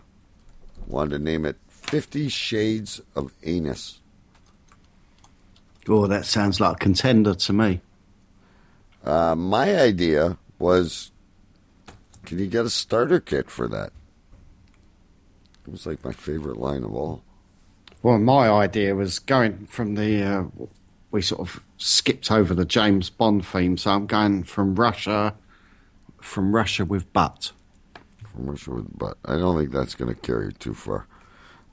wanted to name it Fifty Shades of Anus. Oh, that sounds like a contender to me. Uh, my idea was, can you get a starter kit for that? It was like my favorite line of all. Well, my idea was going from the. Uh, we sort of skipped over the James Bond theme, so I'm going from Russia, from Russia with butt. From Russia with butt. I don't think that's going to carry too far.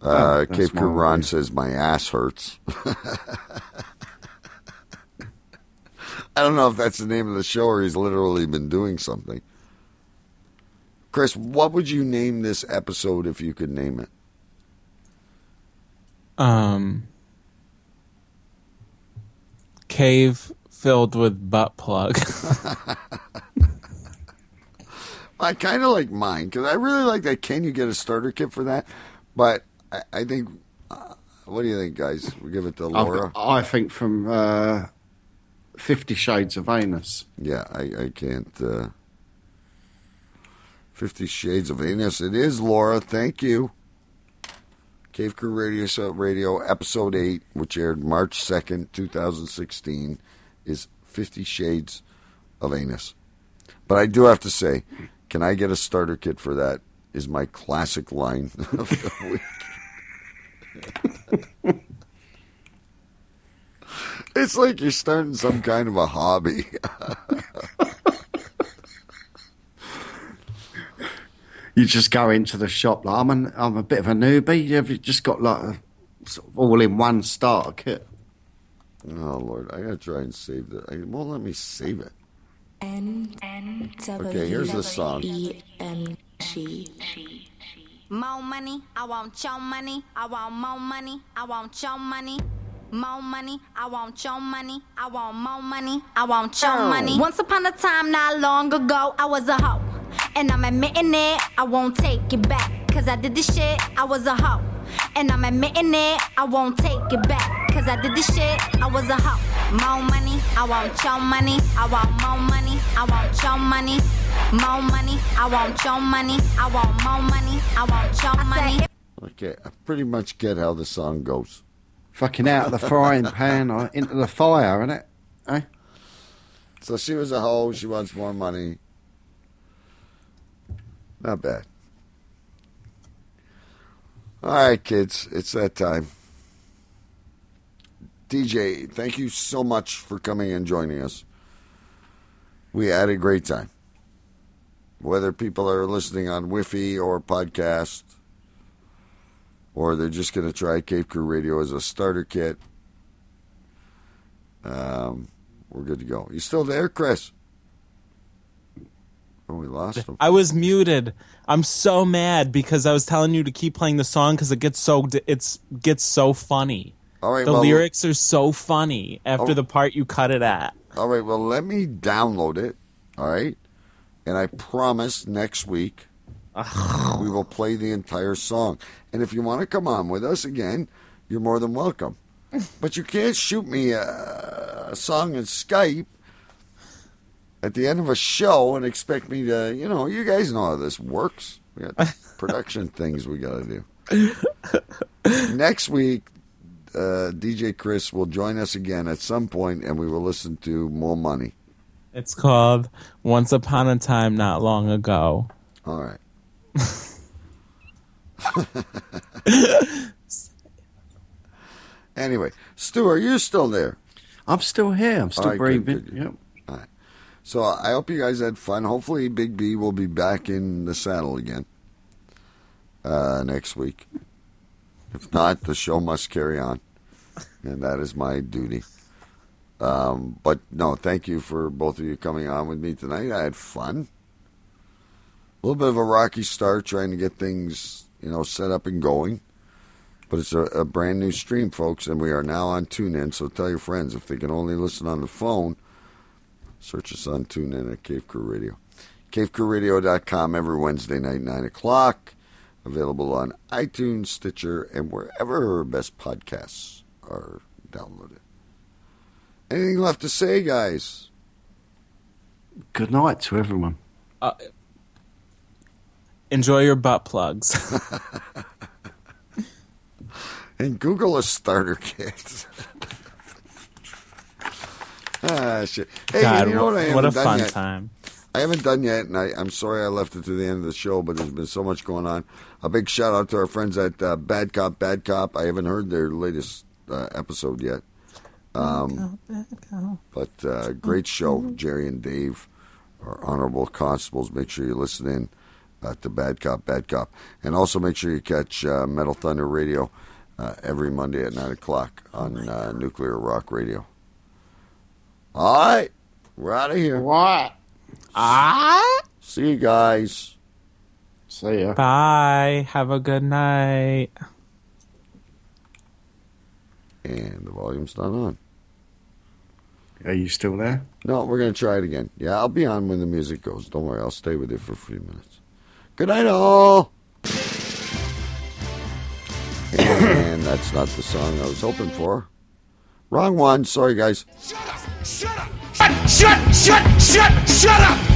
Oh, Uh, that's Cape my Ron says my ass hurts. I don't know if that's the name of the show or he's literally been doing something. Chris, what would you name this episode if you could name it? Um, cave filled with butt plug. I kind of like mine because I really like that. Can you get a starter kit for that? But I, I think, uh, what do you think, guys? We give it to Laura. got- I think from uh, Fifty Shades of Anus. Yeah, I, I can't. Uh, Fifty Shades of Anus. It is Laura. Thank you. Cave Crew Radio Show- Radio Episode 8, which aired March 2nd, 2016, is Fifty Shades of Anus. But I do have to say, can I get a starter kit for that? Is my classic line of the week. it's like you're starting some kind of a hobby. You just go into the shop like I'm, an, I'm a bit of a newbie. You have just got like a sort of all-in-one starter kit? oh, Lord. I got to try and save that. It won't let me save it. N N Okay, here's the song. E M G. More money, I want your money. I want more money, I want your money. More money, I want your money. I want more money, I want your money. Once upon a time, not long ago, I was a hoe. And I'm admitting it, I won't take it back. Cause I did this shit, I was a hoe. And I'm admitting it, I won't take it back. Cause I did this shit, I was a hoe. More money, I want your money. I want more money, I want your money. More money, I want your money. I want more money, I want your money. Okay, I pretty much get how the song goes. Fucking out of the frying pan or into the fire, innit? Eh? So she was a hoe. She wants more money. Not bad. All right, kids, it's that time. DJ, thank you so much for coming and joining us. We had a great time. Whether people are listening on Wi-Fi or podcast, or they're just going to try Cave Crew Radio as a starter kit, um, we're good to go. You still there, Chris? Oh, we lost him. I was muted. I'm so mad because I was telling you to keep playing the song because it gets so it's gets so funny. All right, the well- lyrics are so funny after Oh. the part you cut it at. All right, well, let me download it. All right. And I promise next week we will play the entire song. And if you want to come on with us again, you're more than welcome. But you can't shoot me a, a song in Skype at the end of a show and expect me to, you know, you guys know how this works. We got production things we got to do. Next week, uh, DJ Chris will join us again at some point, and we will listen to more money. It's called Once Upon a Time Not Long Ago. All right. anyway, Stu, are you still there? I'm still here. I'm still right, good, good, good. Yep. All right. So I hope you guys had fun. Hopefully, Big B will be back in the saddle again uh, next week. If not, the show must carry on, and that is my duty. Um, but no, thank you for both of you coming on with me tonight. I had fun. A little bit of a rocky start trying to get things, you know, set up and going. But it's a, a brand new stream, folks, and we are now on TuneIn. So tell your friends if they can only listen on the phone, search us on TuneIn at Cave Crew Radio. CaveCrewRadio.com every Wednesday night, 9 o'clock. Available on iTunes, Stitcher, and wherever best podcasts are downloaded. Anything left to say, guys? Good night to everyone. Uh, enjoy your butt plugs. and Google a starter kit. ah, shit. Hey, God, you know what, I what haven't a done fun yet? time. I haven't done yet, and I, I'm sorry I left it to the end of the show, but there's been so much going on. A big shout out to our friends at uh, Bad Cop, Bad Cop. I haven't heard their latest uh, episode yet. Um, but uh, great show, Jerry and Dave, our honorable constables. Make sure you listen in to Bad Cop, Bad Cop, and also make sure you catch uh, Metal Thunder Radio uh, every Monday at nine o'clock on uh, Nuclear Rock Radio. All right, we're out of here. What? Ah. See you guys. See ya. Bye. Have a good night. And the volume's not on. Are you still there? No, we're going to try it again. Yeah, I'll be on when the music goes. Don't worry, I'll stay with you for a few minutes. Good night, all. and that's not the song I was hoping for. Wrong one. Sorry, guys. Shut, up! Shut up! Shut! shut, shut, shut, shut up!